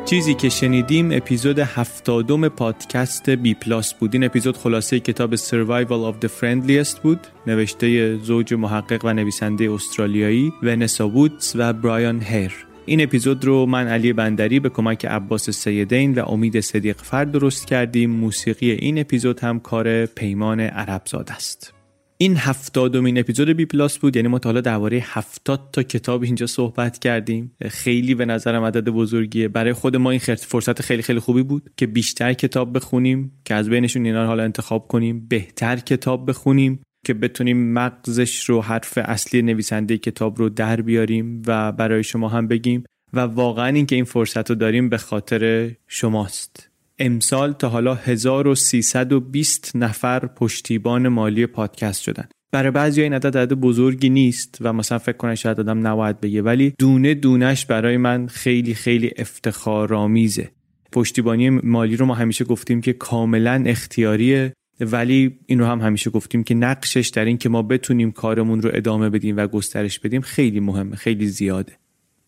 چیزی که شنیدیم اپیزود هفتادم پادکست بی پلاس بود. این اپیزود خلاصه کتاب Survival of the Friendliest بود نوشته زوج محقق و نویسنده استرالیایی ونسا وودز و برایان هیر. این اپیزود رو من علی بندری به کمک عباس سیدین و امید صدیق فرد درست کردیم. موسیقی این اپیزود هم کار پیمان عربزاد است. این هفتادمین اپیزود بی پلاس بود یعنی ما تا حالا درباره هفتاد تا کتاب اینجا صحبت کردیم. خیلی به نظرم عدد بزرگیه. برای خود ما این فرصت خیلی خیلی خوبی بود که بیشتر کتاب بخونیم که از بینشون اینا حالا انتخاب کنیم. بهتر کتاب بخونیم که بتونیم مغزش رو حرف اصلی نویسنده کتاب رو در بیاریم و برای شما هم بگیم. و واقعا اینکه این فرصت رو داریم به خاطر شماست. امسال تا حالا 1320 نفر پشتیبان مالی پادکست شدن. برای بعضی این عدد عدد بزرگی نیست و مثلا فکر کنه شاید آدم نباید بگه ولی دونه دونش برای من خیلی خیلی افتخارآمیزه. پشتیبانی مالی رو ما همیشه گفتیم که کاملا اختیاریه ولی این رو هم همیشه گفتیم که نقشش در این که ما بتونیم کارمون رو ادامه بدیم و گسترش بدیم خیلی مهمه خیلی زیاده.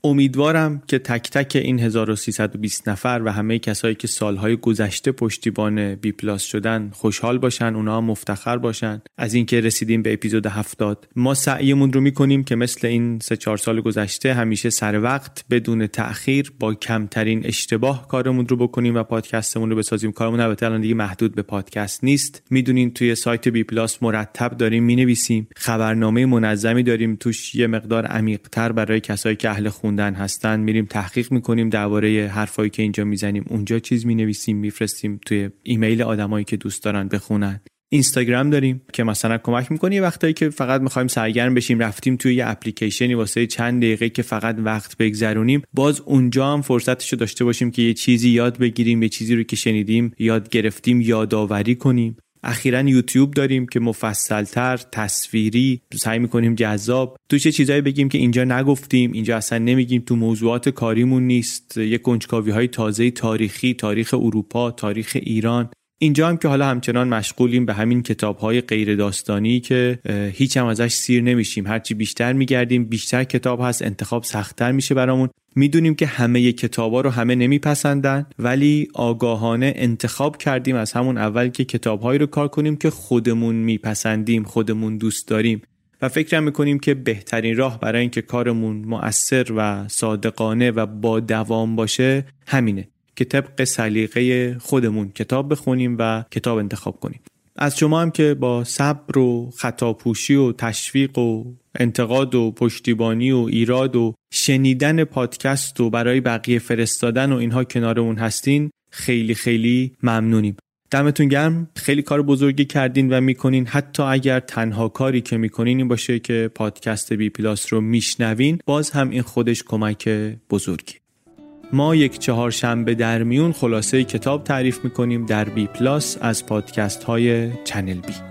امیدوارم که تک تک این 1320 نفر و همه کسایی که سالهای گذشته پشتیبان بی پلاس شدن خوشحال باشن اونا مفتخر باشن. از اینکه رسیدیم به اپیزود 70 ما سعیمون رو می‌کنیم که مثل این سه چهار سال گذشته همیشه سر وقت بدون تأخیر با کمترین اشتباه کارمون رو بکنیم و پادکستمون رو بسازیم. کارمون البته الان دیگه محدود به پادکست نیست. می‌دونین توی سایت بی پلاس مرتب داریم می‌نویسیم. خبرنامه منظمی داریم. توش یه مقدار عمیقتر برای کسایی که اهل خون خوندن هستن میریم تحقیق می‌کنیم درباره حرفایی که اینجا می‌زنیم. اونجا چیز می‌نویسیم میفرستیم توی ایمیل آدمایی که دوست دارن بخونن. اینستاگرام داریم که مثلا کمک می‌کنه یه وقتایی که فقط می‌خوایم سرگرم بشیم. رفتیم توی یه اپلیکیشنی واسه چند دقیقه که فقط وقت بگذرونیم. باز اونجا هم فرصتشو داشته باشیم که یه چیزی یاد بگیریم یه چیزی رو که شنیدیم یاد گرفتیم یادآوری کنیم. اخیرا یوتیوب داریم که مفصلتر تصویری سعی می‌کنیم جذاب. تو چه چیزایی بگیم که اینجا نگفتیم اینجا اصلا نمیگیم تو موضوعات کاریمون نیست. یه کنجکاوی های تازه تاریخی تاریخ اروپا تاریخ ایران. اینجا هم که حالا همچنان مشغولیم به همین کتاب های غیر داستانی که هیچ هم ازش سیر نمیشیم. هرچی بیشتر میگردیم بیشتر کتاب هست انتخاب سختتر میشه برامون. می‌دونیم که همه کتابا رو همه نمیپسندن ولی آگاهانه انتخاب کردیم از همون اول که کتابهایی رو کار کنیم که خودمون میپسندیم خودمون دوست داریم. و فکر می‌کنیم که بهترین راه برای اینکه کارمون مؤثر و صادقانه و با دوام باشه همینه. که طبق سلیقه خودمون کتاب بخونیم و کتاب انتخاب کنیم. از شما هم که با صبر و خطاپوشی و تشویق و انتقاد و پشتیبانی و ایراد و شنیدن پادکست و برای بقیه فرستادن و اینها کنارمون هستین خیلی خیلی ممنونیم. دمتون گرم. خیلی کار بزرگی کردین و می‌کنین. حتی اگر تنها کاری که می‌کنین این باشه که پادکست بی پلاس رو میشنوین باز هم این خودش کمک بزرگی. ما یک چهارشنبه در میون خلاصه کتاب تعریف می‌کنیم در بی پلاس از پادکست های چنل بی.